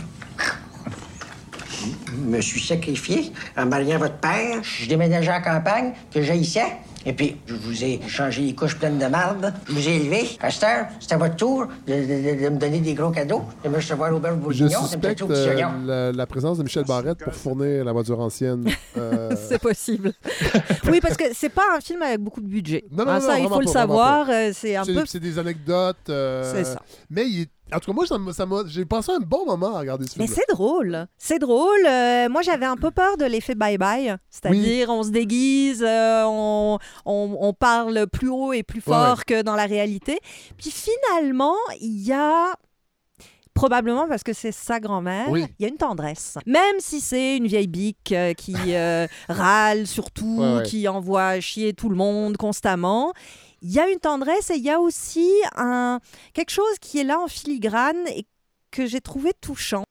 Je me suis sacrifié en mariant votre père. Je déménageais en campagne, que j'haïssais. Et puis, je vous ai changé les couches pleines de marde. Je vous ai élevé. À cette heure, c'est à votre tour de, de- de- de me donner des gros cadeaux, de me recevoir l'auberge Je bourguignon, de me suspecte au euh, la, la présence de Michel Barrette pour fournir la voiture ancienne. Euh, C'est possible. oui, parce que c'est pas un film avec beaucoup de budget. Non, non, Hein, non, ça, il faut le pas, savoir. euh, C'est un peu. c'est des anecdotes. euh, C'est ça. Mais il est- en tout cas, moi, ça ça j'ai passé un bon moment à regarder ce Mais film. c'est drôle. C'est drôle. Euh, moi, j'avais un peu peur de l'effet bye-bye. C'est-à-dire, on se déguise, euh, on, on- on parle plus haut et plus fort ouais. que dans la réalité. Puis finalement, il y a. Probablement parce que c'est sa grand-mère, Oui. il y a une tendresse. Même si c'est une vieille bique euh, qui euh, râle surtout, Ouais, ouais. qui envoie chier tout le monde constamment, il y a une tendresse et il y a aussi quelque chose qui est là en filigrane et que j'ai trouvé touchant,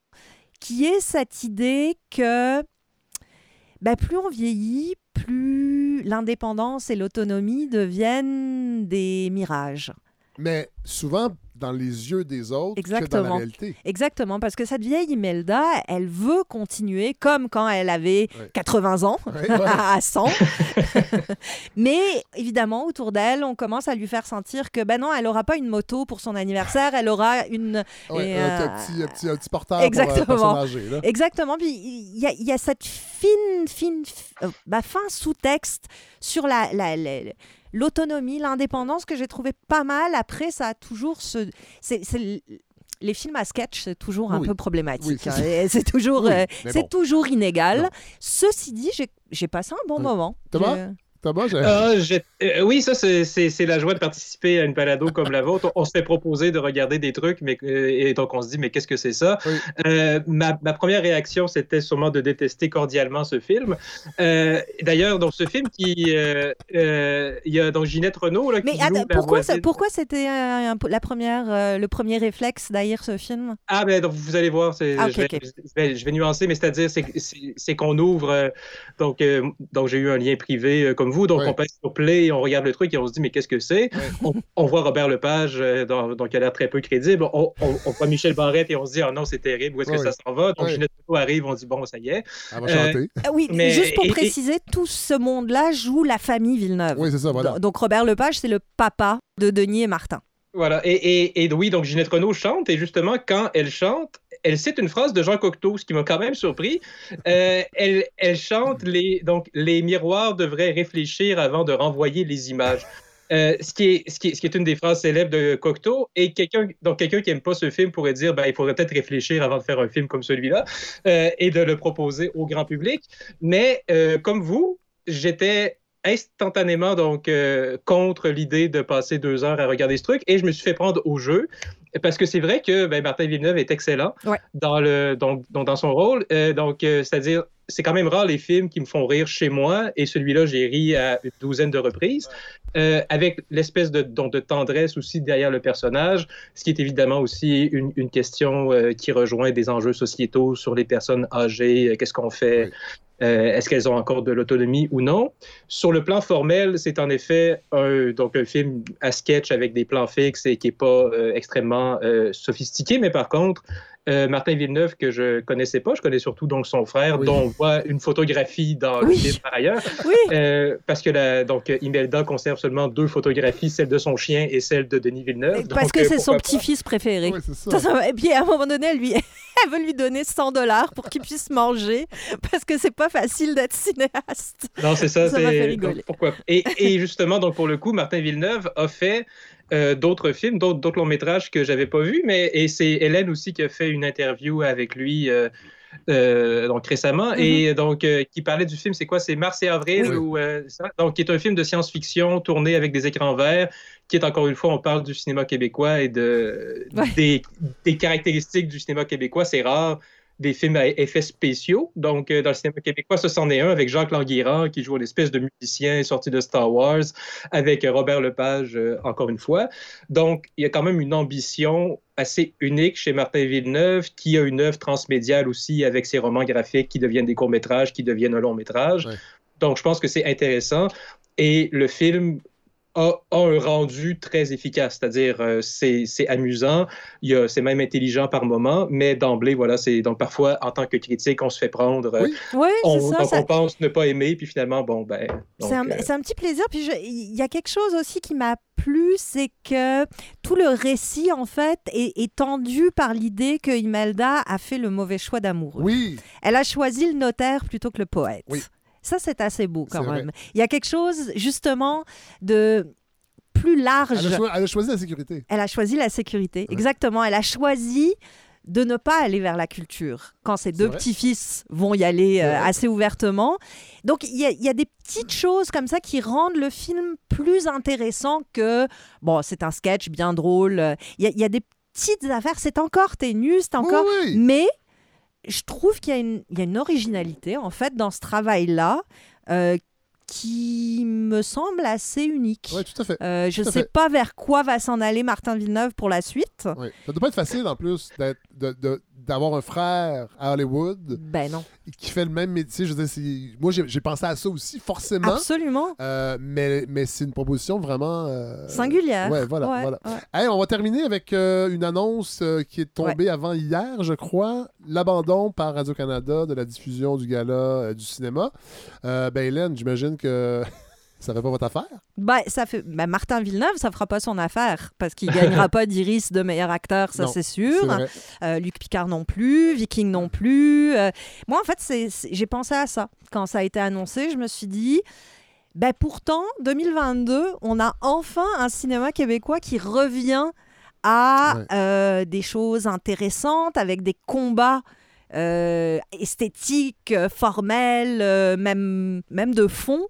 qui est cette idée que ben, plus on vieillit, plus l'indépendance et l'autonomie deviennent des mirages. Mais souvent dans les yeux des autres que dans la Exactement. réalité. Exactement, parce que cette vieille Imelda, elle veut continuer comme quand elle avait Ouais. 80 ans, Ouais, ouais. à 100. Mais évidemment, autour d'elle, on commence à lui faire sentir que ben non, elle aura pas une moto pour son anniversaire, elle aura une. Un, euh, petit, un petit- un petit portable Exactement. pour euh, âgée, là. Exactement. Puis il y a, il y a cette fine, fine, euh, bah, fin sous-texte sur la, la- la- l'autonomie, l'indépendance que j'ai trouvé pas mal. Après, ça a toujours ce. c'est- c'est l- les films à sketch, c'est toujours un peu Oui, problématique. c'est hein, c'est toujours, Oui, euh, c'est toujours inégal. Non. Ceci dit, j'ai, j'ai passé un bon moment. Thomas? Thomas, Ah, euh, oui, ça, c'est- la joie de participer à une balado comme la vôtre. On, on se fait proposer de regarder des trucs, mais, euh, et donc on se dit, mais qu'est-ce que c'est ça? Euh, ma, ma première réaction, c'était sûrement de détester cordialement ce film. Euh, D'ailleurs, donc ce film qui. euh, euh, Il y a donc Ginette Renault là, qui Mais joue attends, pourquoi, ça- pourquoi c'était euh, la première, euh, le premier réflexe d'haïr ce film? Ah, ben donc vous allez voir, Ah, je, vais, je vais- je vais nuancer, mais c'est-à-dire, c'est- qu'on ouvre. euh, donc, euh, donc j'ai eu un lien privé, euh, comme vous, donc on passe sur Play, on regarde le truc et on se dit, mais qu'est-ce que c'est? On, on voit Robert Lepage, euh, dans- donc il a l'air très peu crédible. On, on- on voit Michel Barrette et on se dit, oh non, c'est terrible, où est-ce que ça s'en va? Donc ouais. Ginette Renault arrive, on dit, bon, ça y est. Elle va chanter. Ah oui, mais- juste pour et- et- préciser, tout ce monde-là joue la famille Villeneuve. Oui, c'est ça, voilà. Do- Donc Robert Lepage, c'est le papa de Denis et Martin. Voilà, et, et, et oui, donc Ginette Renault chante, et justement, quand elle chante, elle cite une phrase de Jean Cocteau, ce qui m'a quand même surpris. Euh, elle, chante les, donc, les miroirs devraient réfléchir avant de renvoyer les images. Euh, ce, qui est, ce, qui est, une des phrases célèbres de Cocteau, et quelqu'un qui n'aime pas ce film pourrait dire ben, il faudrait peut-être réfléchir avant de faire un film comme celui-là euh, et de le proposer au grand public. Mais comme vous, j'étais instantanément donc contre l'idée de passer deux heures à regarder ce truc et je me suis fait prendre au jeu parce que c'est vrai que ben, Martin Villeneuve est excellent dans, le, donc, dans son rôle. Euh, donc, euh, c'est-à-dire, c'est quand même rare les films qui me font rire chez moi et celui-là, j'ai ri à une douzaine de reprises. Euh, avec l'espèce de, tendresse aussi derrière le personnage, ce qui est évidemment aussi une, une question euh, qui rejoint des enjeux sociétaux sur les personnes âgées, euh, qu'est-ce qu'on fait, est-ce qu'elles ont encore de l'autonomie ou non? Sur le plan formel, c'est en effet un, donc un film à sketch avec des plans fixes et qui n'est pas euh, extrêmement euh, sophistiqué, mais par contre, euh, Martin Villeneuve, que je connaissais pas, je connais surtout donc son frère, Oui. dont on voit une photographie dans le Oui. film par ailleurs. Oui. Euh, parce que la, donc, Imelda conserve seulement deux photographies, celle de son chien et celle de Denis Villeneuve. Parce Donc, que euh, c'est son petit-fils préféré. Ouais, ça. Et puis à un moment donné, elle, lui, elle veut lui donner 100 dollars pour qu'il puisse manger parce que c'est pas facile d'être cinéaste. Non, c'est ça. Ça m'a c'est- fait rigoler. donc, Pourquoi et, et justement, donc pour le coup, Martin Villeneuve a fait euh, d'autres films, d'autres, longs métrages que j'avais pas vus, mais et c'est Hélène aussi qui a fait une interview avec lui. euh, euh, donc récemment et donc qui parlait du film c'est quoi? C'est Mars et avril Oui. ou ça? donc qui est un film de science-fiction tourné avec des écrans verts qui est encore une fois on parle du cinéma québécois et de Ouais. des, des caractéristiques du cinéma québécois c'est rare des films à effets spéciaux. Donc, euh, dans le cinéma québécois, ça, c'en est un avec Jacques Languirand qui joue une espèce de musicien sorti de Star Wars, avec Robert Lepage, euh, encore une fois. Donc, il y a quand même une ambition assez unique chez Martin Villeneuve, qui a une œuvre transmédiale aussi avec ses romans graphiques qui deviennent des courts-métrages, qui deviennent un long-métrage. Ouais. Donc, je pense que c'est intéressant. Et le film a, a un rendu très efficace, c'est-à-dire euh, c'est c'est amusant, il y a- c'est même intelligent par moment, mais d'emblée, voilà, c'est donc parfois en tant que critique, on se fait prendre, euh, Oui. Oui, on, c'est ça. donc ça- on pense ne pas aimer, puis finalement, bon, ben. C'est un, euh, un petit plaisir. Puis il y a quelque chose aussi qui m'a plu, c'est que tout le récit, en fait, est, est tendu par l'idée que Imelda a fait le mauvais choix d'amour. Oui, Elle a choisi le notaire plutôt que le poète. Oui. Ça, c'est assez beau quand vrai. même. Il y a quelque chose, justement, de plus large. elle a, choi- elle a choisi la sécurité. Elle a choisi la sécurité, exactement. Elle a choisi de ne pas aller vers la culture quand ses deux petits-fils vont y aller euh, assez ouvertement. Donc il y, a- il y a des petites choses comme ça qui rendent le film plus intéressant que, bon, c'est un sketch bien drôle. Il y, y a des petites affaires, c'est encore ténu, c'est encore... Oui, oui. Mais je trouve qu'il y, a une- il y a une originalité, en fait, dans ce travail-là. euh, qui me semble assez unique. Oui, tout à fait. Euh, je ne sais fait. pas vers quoi va s'en aller Martin Villeneuve pour la suite. Oui. Ça doit pas être facile en plus d'être- d'avoir un frère à Hollywood Ben non. qui fait le même métier. Je veux dire, c'est- moi, j'ai pensé à ça aussi, forcément. Absolument. Euh, mais mais c'est une proposition vraiment. euh, Singulière. Ouais, voilà. Ouais, voilà. ouais. Hey, on va terminer avec euh, une annonce qui est tombée avant hier, je crois. L'abandon par Radio-Canada de la diffusion du gala du cinéma. Ben, Hélène, j'imagine que ça fait pas votre affaire? Ben, ça fait... ben, Martin Villeneuve, ça fera pas son affaire parce qu'il gagnera pas d'Iris de meilleur acteur, ça c'est sûr. Euh, Luc Picard non plus, Viking non plus. Euh, moi, en fait, c'est, j'ai pensé à ça. Quand ça a été annoncé, je me suis dit, ben pourtant, 2022, on a enfin un cinéma québécois qui revient à Ouais. euh, des choses intéressantes, avec des combats euh, esthétiques, formels, euh, même, même de fond,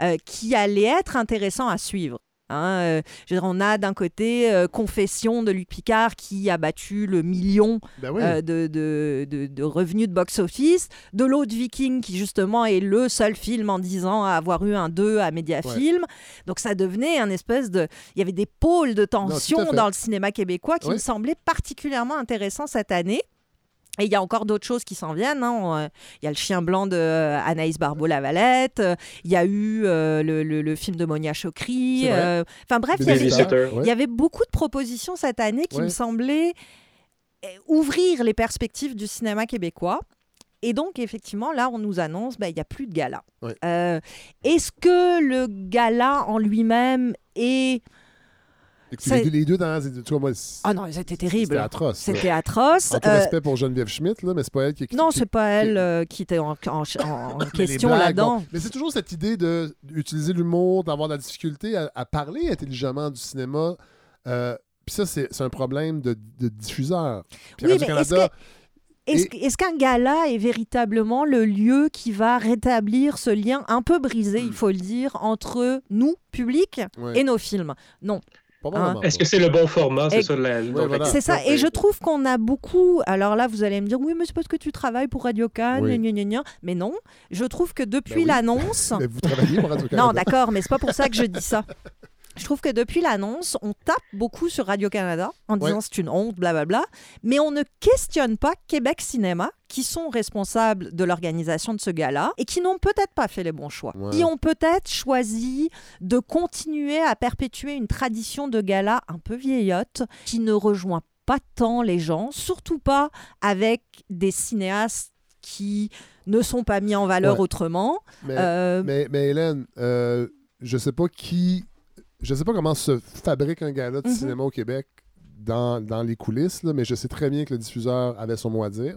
euh, qui allaient être intéressants à suivre. Hein, euh, je veux dire, on a d'un côté euh, Confession de Luc Picard qui a battu le million Ben oui. euh, de, de, de- de revenus de box-office. De l'autre, Viking, qui justement est le seul film en 10 ans à avoir eu un 2 à Mediafilm. Donc ça devenait un espèce de... Il y avait des pôles de tension dans le cinéma québécois qui me semblaient particulièrement intéressants cette année. Et il y a encore d'autres choses qui s'en viennent. hein. Euh, Il y a le chien blanc de euh, Anaïs Barbeau-Lavalette. euh, Il y a eu euh, le, le- le film de Monia Chokri. Euh, Enfin bref, il y, avait, Babysitter, il y avait beaucoup de propositions cette année qui Ouais. me semblaient ouvrir les perspectives du cinéma québécois. Et donc, effectivement, là, on nous annonce ben, il n'y a plus de gala. Ouais. Euh, Est-ce que le gala en lui-même est. Les, deux, les deux dans. Tu vois, Ah non, c'était terrible. C'était atroce. C'était atroce. En tout Euh, respect pour Geneviève Schmidt, là, mais c'est pas elle qui. qui- non, c'est pas elle euh, qui était en, question là-dedans. Mais c'est toujours cette idée d'utiliser l'humour, d'avoir de la difficulté à, à parler intelligemment du cinéma. Euh, Puis ça, c'est un problème de, de diffuseur. Puis Oui, mais est-ce Radio-Canada- Est-ce Et- est-ce qu'un gala est véritablement le lieu qui va rétablir ce lien un peu brisé, il faut le dire, entre nous, public, Ouais. et nos films? Non. Hein Est-ce que c'est le bon format? C'est ça la, C'est ça, et je trouve qu'on a beaucoup. Alors là, vous allez me dire, oui, mais c'est parce que tu travailles pour Radio Cannes, Oui. gna, gna, gna. mais non. Je trouve que depuis Ben oui. l'annonce. Vous travaillez pour Radio-Canada. Non, d'accord, mais c'est pas pour ça que je dis ça. Je trouve que depuis l'annonce, on tape beaucoup sur Radio-Canada en disant Ouais. c'est une honte, blablabla, mais on ne questionne pas Québec Cinéma, qui sont responsables de l'organisation de ce gala et qui n'ont peut-être pas fait les bons choix. Ouais. Qui ont peut-être choisi de continuer à perpétuer une tradition de gala un peu vieillotte qui ne rejoint pas tant les gens, surtout pas avec des cinéastes qui ne sont pas mis en valeur Ouais. autrement. Mais, Euh, mais, mais Hélène, euh, je sais pas qui. Je sais pas comment se fabrique un gala de Mhm. cinéma au Québec dans, dans les coulisses, là, mais je sais très bien que le diffuseur avait son mot à dire.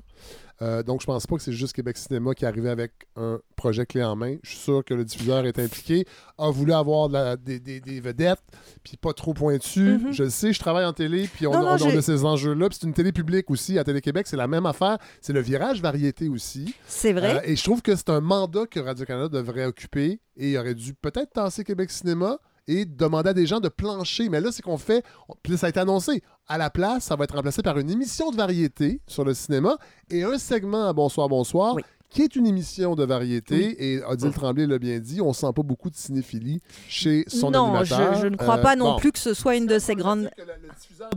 Euh, donc, je pense pas que c'est juste Québec Cinéma qui est arrivé avec un projet clé en main. Je suis sûr que le diffuseur est impliqué, a voulu avoir de la- des, des- des vedettes, puis pas trop pointu. Mhm. Je le sais, je travaille en télé, puis on, Non, non, on- on j'ai- a ces enjeux-là. Puis c'est une télé publique aussi. À Télé-Québec, c'est la même affaire. C'est le virage variété aussi. C'est vrai. Euh, et je trouve que c'est un mandat que Radio-Canada devrait occuper et il aurait dû peut-être tasser Québec Cinéma et demander à des gens de plancher. Mais là, c'est qu'on fait. Puis là, ça a été annoncé. À la place, ça va être remplacé par une émission de variété sur le cinéma et un segment à Bonsoir, Bonsoir. Qui est une émission de variété et Odile Tremblay l'a bien dit, on sent pas beaucoup de cinéphilie chez son non, je, animateur. je ne crois Euh, pas non bon, plus que ce soit une de ces grandes.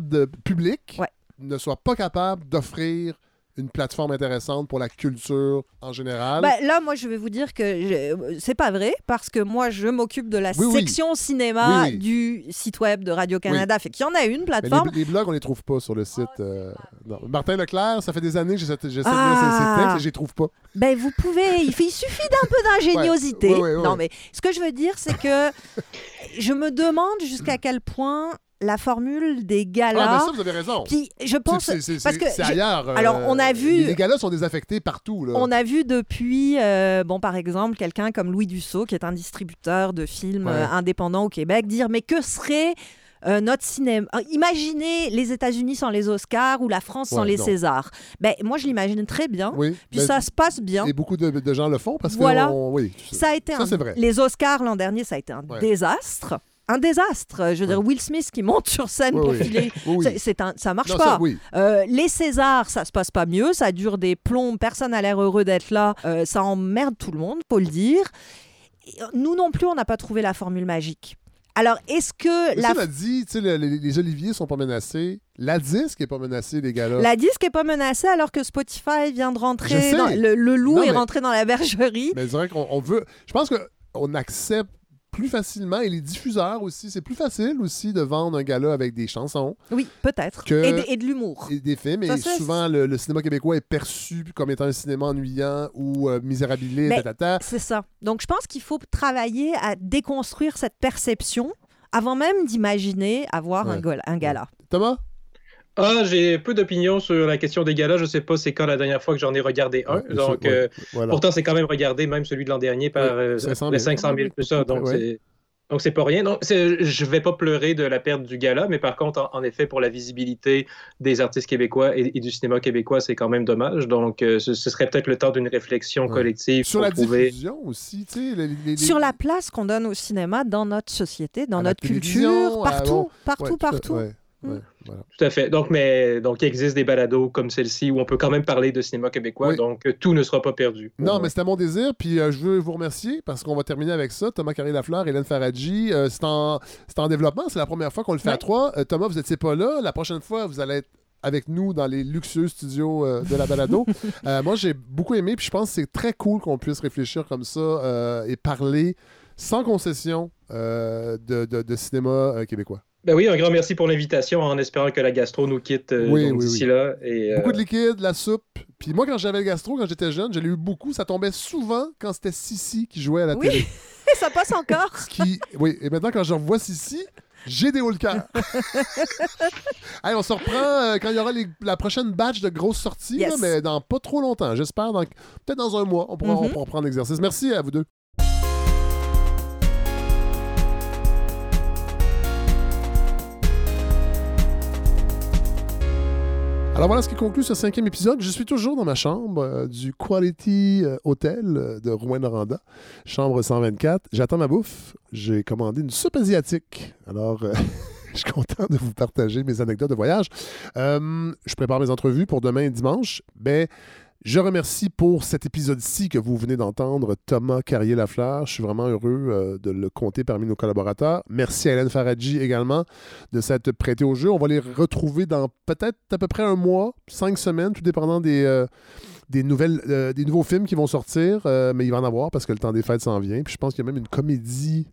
de public ne soit pas capable d'offrir une plateforme intéressante pour la culture en général? Bah, là, moi, je vais vous dire que je- c'est pas vrai parce que moi, je m'occupe de la Oui, oui. section cinéma Oui, du site web de Radio Canada. Oui. Fait qu'il y en a une plateforme. les, les blogs, on les trouve pas sur le site. euh, non. Martin Leclerc, ça fait des années que j'essaie de Ah. ses textes et je les trouve pas. Ben, vous pouvez. Il, suffit d'un peu d'ingéniosité. Ouais, ouais, ouais, Non, mais ce que je veux dire, c'est que je me demande jusqu'à quel point la formule des galas. Ah, mais ça, vous avez raison. Puis je pense C'est- c'est- parce que c'est ailleurs. euh, Alors, on a vu. Les galas sont désaffectés partout. Là. On a vu depuis, euh, bon, par exemple, quelqu'un comme Louis Dussault, qui est un distributeur de films Ouais. euh, indépendants au Québec, dire mais que serait euh, notre cinéma Imaginez les États-Unis sans les Oscars ou la France sans Ouais, les non. Césars. Ben, moi, je l'imagine très bien. Oui, Puis ben, ça se passe bien. Et beaucoup de, de gens le font parce Voilà. que. on- oui, Ça a été ça, un- vrai. Les Oscars l'an dernier, ça a été un Ouais. désastre. Un désastre. Je veux dire, Will Smith qui monte sur scène pour oui. filer, Oui, c'est- un, ça marche Non, pas. ça, oui. Euh, les Césars, ça se passe pas mieux, ça dure des plombs, personne n'a l'air heureux d'être là, Euh, ça emmerde tout le monde, faut le dire. Et, euh, nous non plus, on n'a pas trouvé la formule magique. Alors, est-ce que Mais la, ça, on a dit, le- les, les oliviers sont pas menacés. La disque est pas menacée, les gars-là. la disque est pas menacée alors que Spotify vient de rentrer, dans- le, le loup Non, est mais- rentré dans la bergerie. Mais c'est vrai qu'on on veut. Je pense qu'on accepte plus facilement, et les diffuseurs aussi, c'est plus facile aussi de vendre un gala avec des chansons. Oui, peut-être. Et, de- l'humour. Et des films, Ça, et souvent le, le cinéma québécois est perçu comme étant un cinéma ennuyant ou euh, misérabilisé, tatata. C'est ça. Donc, je pense qu'il faut travailler à déconstruire cette perception avant même d'imaginer avoir un, Ouais. un gala. Thomas? Ah, j'ai peu d'opinions sur la question des galas. Je sais pas c'est quand la dernière fois que j'en ai regardé un. Ouais, donc, ouais, euh, voilà. pourtant, c'est quand même regardé, même celui de l'an dernier, par Ouais, euh, 500 000. les 500 000, tout ça. Donc, Ouais. c'est. Donc, c'est pas rien. Donc, je vais pas pleurer de la perte du gala, mais par contre, en, en effet, pour la visibilité des artistes québécois et, et du cinéma québécois, c'est quand même dommage. Donc, euh, ce, ce serait peut-être le temps d'une réflexion collective Sur pour la trouver. diffusion aussi, tu sais. les- les- les- Sur la place qu'on donne au cinéma dans notre société, dans à notre culture, partout, partout, ouais, partout. ouais, ouais, voilà. Tout à fait. Donc, mais donc, il existe des balados comme celle-ci où on peut quand même parler de cinéma québécois. Oui. Donc, euh, tout ne sera pas perdu. Non, mais c'était mon désir. Puis euh, je veux vous remercier parce qu'on va terminer avec ça. Thomas Carré-Lafleur, Hélène Faradji. euh, c'est en, c'est en développement. C'est la première fois qu'on le fait à trois. Euh, Thomas, vous n'étiez pas là. La prochaine fois, vous allez être avec nous dans les luxueux studios euh, de la balado. Euh, moi, j'ai beaucoup aimé, puis je pense que c'est très cool qu'on puisse réfléchir comme ça euh, et parler sans concession euh, de, de- de cinéma euh, québécois. Ben oui, un grand merci pour l'invitation, en espérant que la gastro nous quitte euh, Oui, donc oui, d'ici oui. là. Et, euh, Beaucoup de liquide, la soupe. Puis moi, quand j'avais le gastro, quand j'étais jeune, je l'ai eu beaucoup. Ça tombait souvent quand c'était Sissi qui jouait à la Oui. télé. ça passe encore. Qui... Oui, et maintenant, quand je revois Sissi, j'ai des hauts le cœur. Hey, on se reprend euh, quand il y aura les- la prochaine batch de grosses sorties, Yes. là, mais dans pas trop longtemps. J'espère, dans... peut-être dans un mois, on pourra, on Mhm. pourra prendre l'exercice. Merci à vous deux. Alors voilà ce qui conclut ce cinquième épisode. Je suis toujours dans ma chambre euh, du Quality euh, Hotel euh, de Rouen-Noranda, chambre 124. J'attends ma bouffe. J'ai commandé une soupe asiatique. Alors, je suis content de vous partager mes anecdotes de voyage. Je prépare mes entrevues pour demain et dimanche. Ben, je remercie pour cet épisode-ci que vous venez d'entendre Thomas Carrier-Lafleur. Je suis vraiment heureux euh, de le compter parmi nos collaborateurs. Merci à Hélène Faradji également de s'être prêtée au jeu. On va les retrouver dans peut-être à peu près un mois, cinq semaines, tout dépendant des, euh, nouvelles, euh, des nouveaux films qui vont sortir. Mais il va en avoir parce que le temps des fêtes s'en vient. Puis je pense qu'il y a même une comédie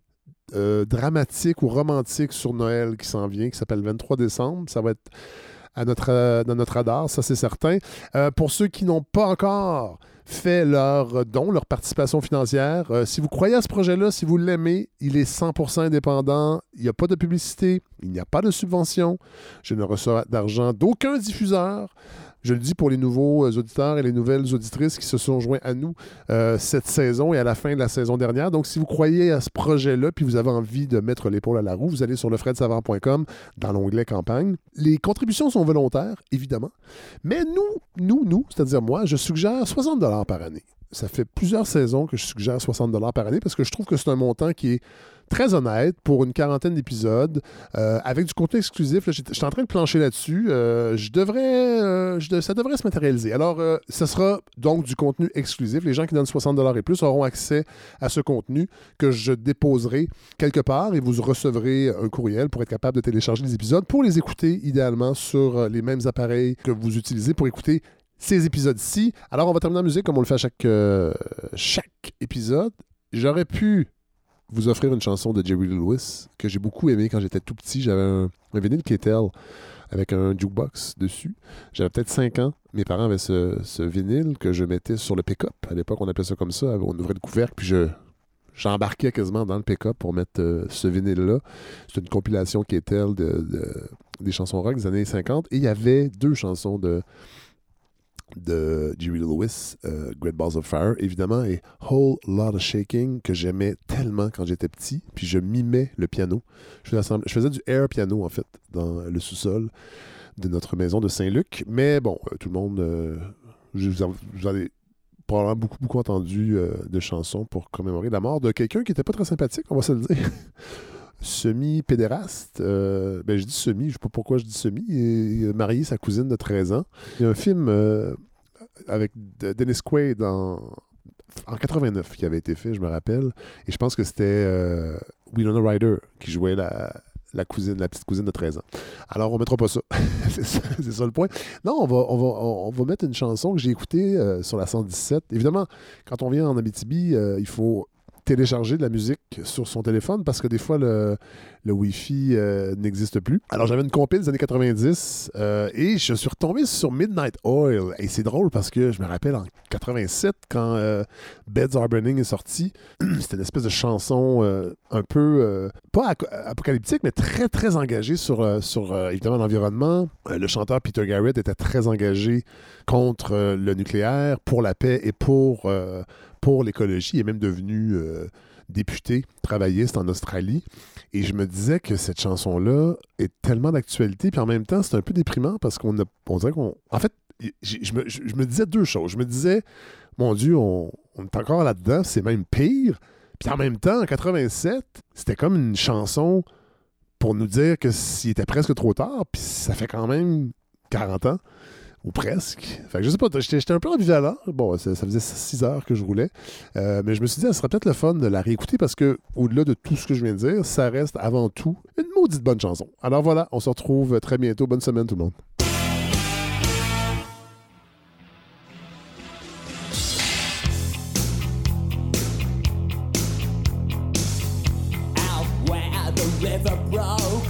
dramatique ou romantique sur Noël qui s'en vient, qui s'appelle 23 décembre. Ça va être à notre, euh, dans notre radar, ça c'est certain. Euh, pour ceux qui n'ont pas encore fait leur don, leur participation financière, euh, si vous croyez à ce projet-là, si vous l'aimez, il est 100% indépendant, il n'y a pas de publicité, il n'y a pas de subvention, je ne reçois d'argent d'aucun diffuseur. Je le dis pour les nouveaux euh, auditeurs et les nouvelles auditrices qui se sont joints à nous euh, cette saison et à la fin de la saison dernière. Donc, si vous croyez à ce projet-là, puis vous avez envie de mettre l'épaule à la roue, vous allez sur lefredsavard.com dans l'onglet campagne. Les contributions sont volontaires, évidemment. Mais nous, nous, nous, c'est-à-dire moi, je suggère 60 par année. Ça fait plusieurs saisons que je suggère 60 par année parce que je trouve que c'est un montant qui est très honnête pour une quarantaine d'épisodes euh, avec du contenu exclusif. j'étais- Je suis en train de plancher là-dessus. Euh, euh, ça devrait se matérialiser. Alors, ce sera donc du contenu exclusif. Les gens qui donnent 60 et plus auront accès à ce contenu que je déposerai quelque part et vous recevrez un courriel pour être capable de télécharger les épisodes pour les écouter idéalement sur les mêmes appareils que vous utilisez pour écouter ces épisodes-ci. Alors, on va terminer en musique comme on le fait à chaque, chaque épisode. J'aurais pu vous offrir une chanson de Jerry Lewis que j'ai beaucoup aimé quand j'étais tout petit. J'avais un, vinyle Ketel avec un jukebox dessus. J'avais peut-être 5 ans. Mes parents avaient ce, vinyle que je mettais sur le pick-up. À l'époque, on appelait ça comme ça. On ouvrait le couvercle, puis je, j'embarquais quasiment dans le pick-up pour mettre euh, ce vinyle-là. C'est une compilation de- des chansons rock des années 50. Et il y avait deux chansons de de Jerry Lewis, euh, Great Balls of Fire, évidemment, et Whole Lot of Shaking, que j'aimais tellement quand j'étais petit, puis je mimais le piano. Je faisais, du air piano, en fait, dans le sous-sol de notre maison de Saint-Luc. Mais bon, euh, tout le monde, euh, vous en, probablement beaucoup, beaucoup entendu de chansons pour commémorer la mort de quelqu'un qui n'était pas très sympathique, on va se le dire. semi-pédéraste. Euh, ben, je dis semi, je ne sais pas pourquoi je dis semi. Il a marié sa cousine de 13 ans. Il y a un film euh, avec de- Dennis Quaid en, en 89 qui avait été fait, je me rappelle. Et je pense que c'était euh, Winona Ryder qui jouait la, cousine, la petite cousine de 13 ans. Alors, on mettra pas ça. c'est ça, le point. Non, on va, on va, mettre une chanson que j'ai écoutée euh, sur la 117. Évidemment, quand on vient en Abitibi, il faut télécharger de la musique sur son téléphone parce que des fois le, le Wi-Fi euh, n'existe plus. Alors j'avais une compile des années 90 euh, et je suis retombé sur Midnight Oil. Et c'est drôle parce que je me rappelle en 87 quand euh, Beds Are Burning est sorti, c'était une espèce de chanson un peu, pas apocalyptique, mais très très engagée sur, sur évidemment l'environnement. Le chanteur Peter Garrett était très engagé contre le nucléaire, pour la paix et pour, l'écologie. Il est même devenu euh, député travailliste en Australie. Et je me disais que cette chanson-là est tellement d'actualité, puis en même temps, c'est un peu déprimant parce qu'on a, on dirait qu'on. En fait, je me, disais deux choses. Je me disais, mon Dieu, on, on est encore là-dedans, c'est même pire. Puis en même temps, en 87, c'était comme une chanson pour nous dire que s'il était presque trop tard, puis ça fait quand même 40 ans, ou presque. Fait que je sais pas, j'étais un peu ambivalent. Bon, ça, faisait 6 heures que je roulais. Euh, mais je me suis dit, ah, ça serait peut-être le fun de la réécouter parce que, au-delà de tout ce que je viens de dire, ça reste avant tout une maudite bonne chanson. Alors voilà, on se retrouve très bientôt. Bonne semaine tout le monde. river broke,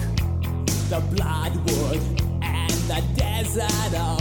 and the.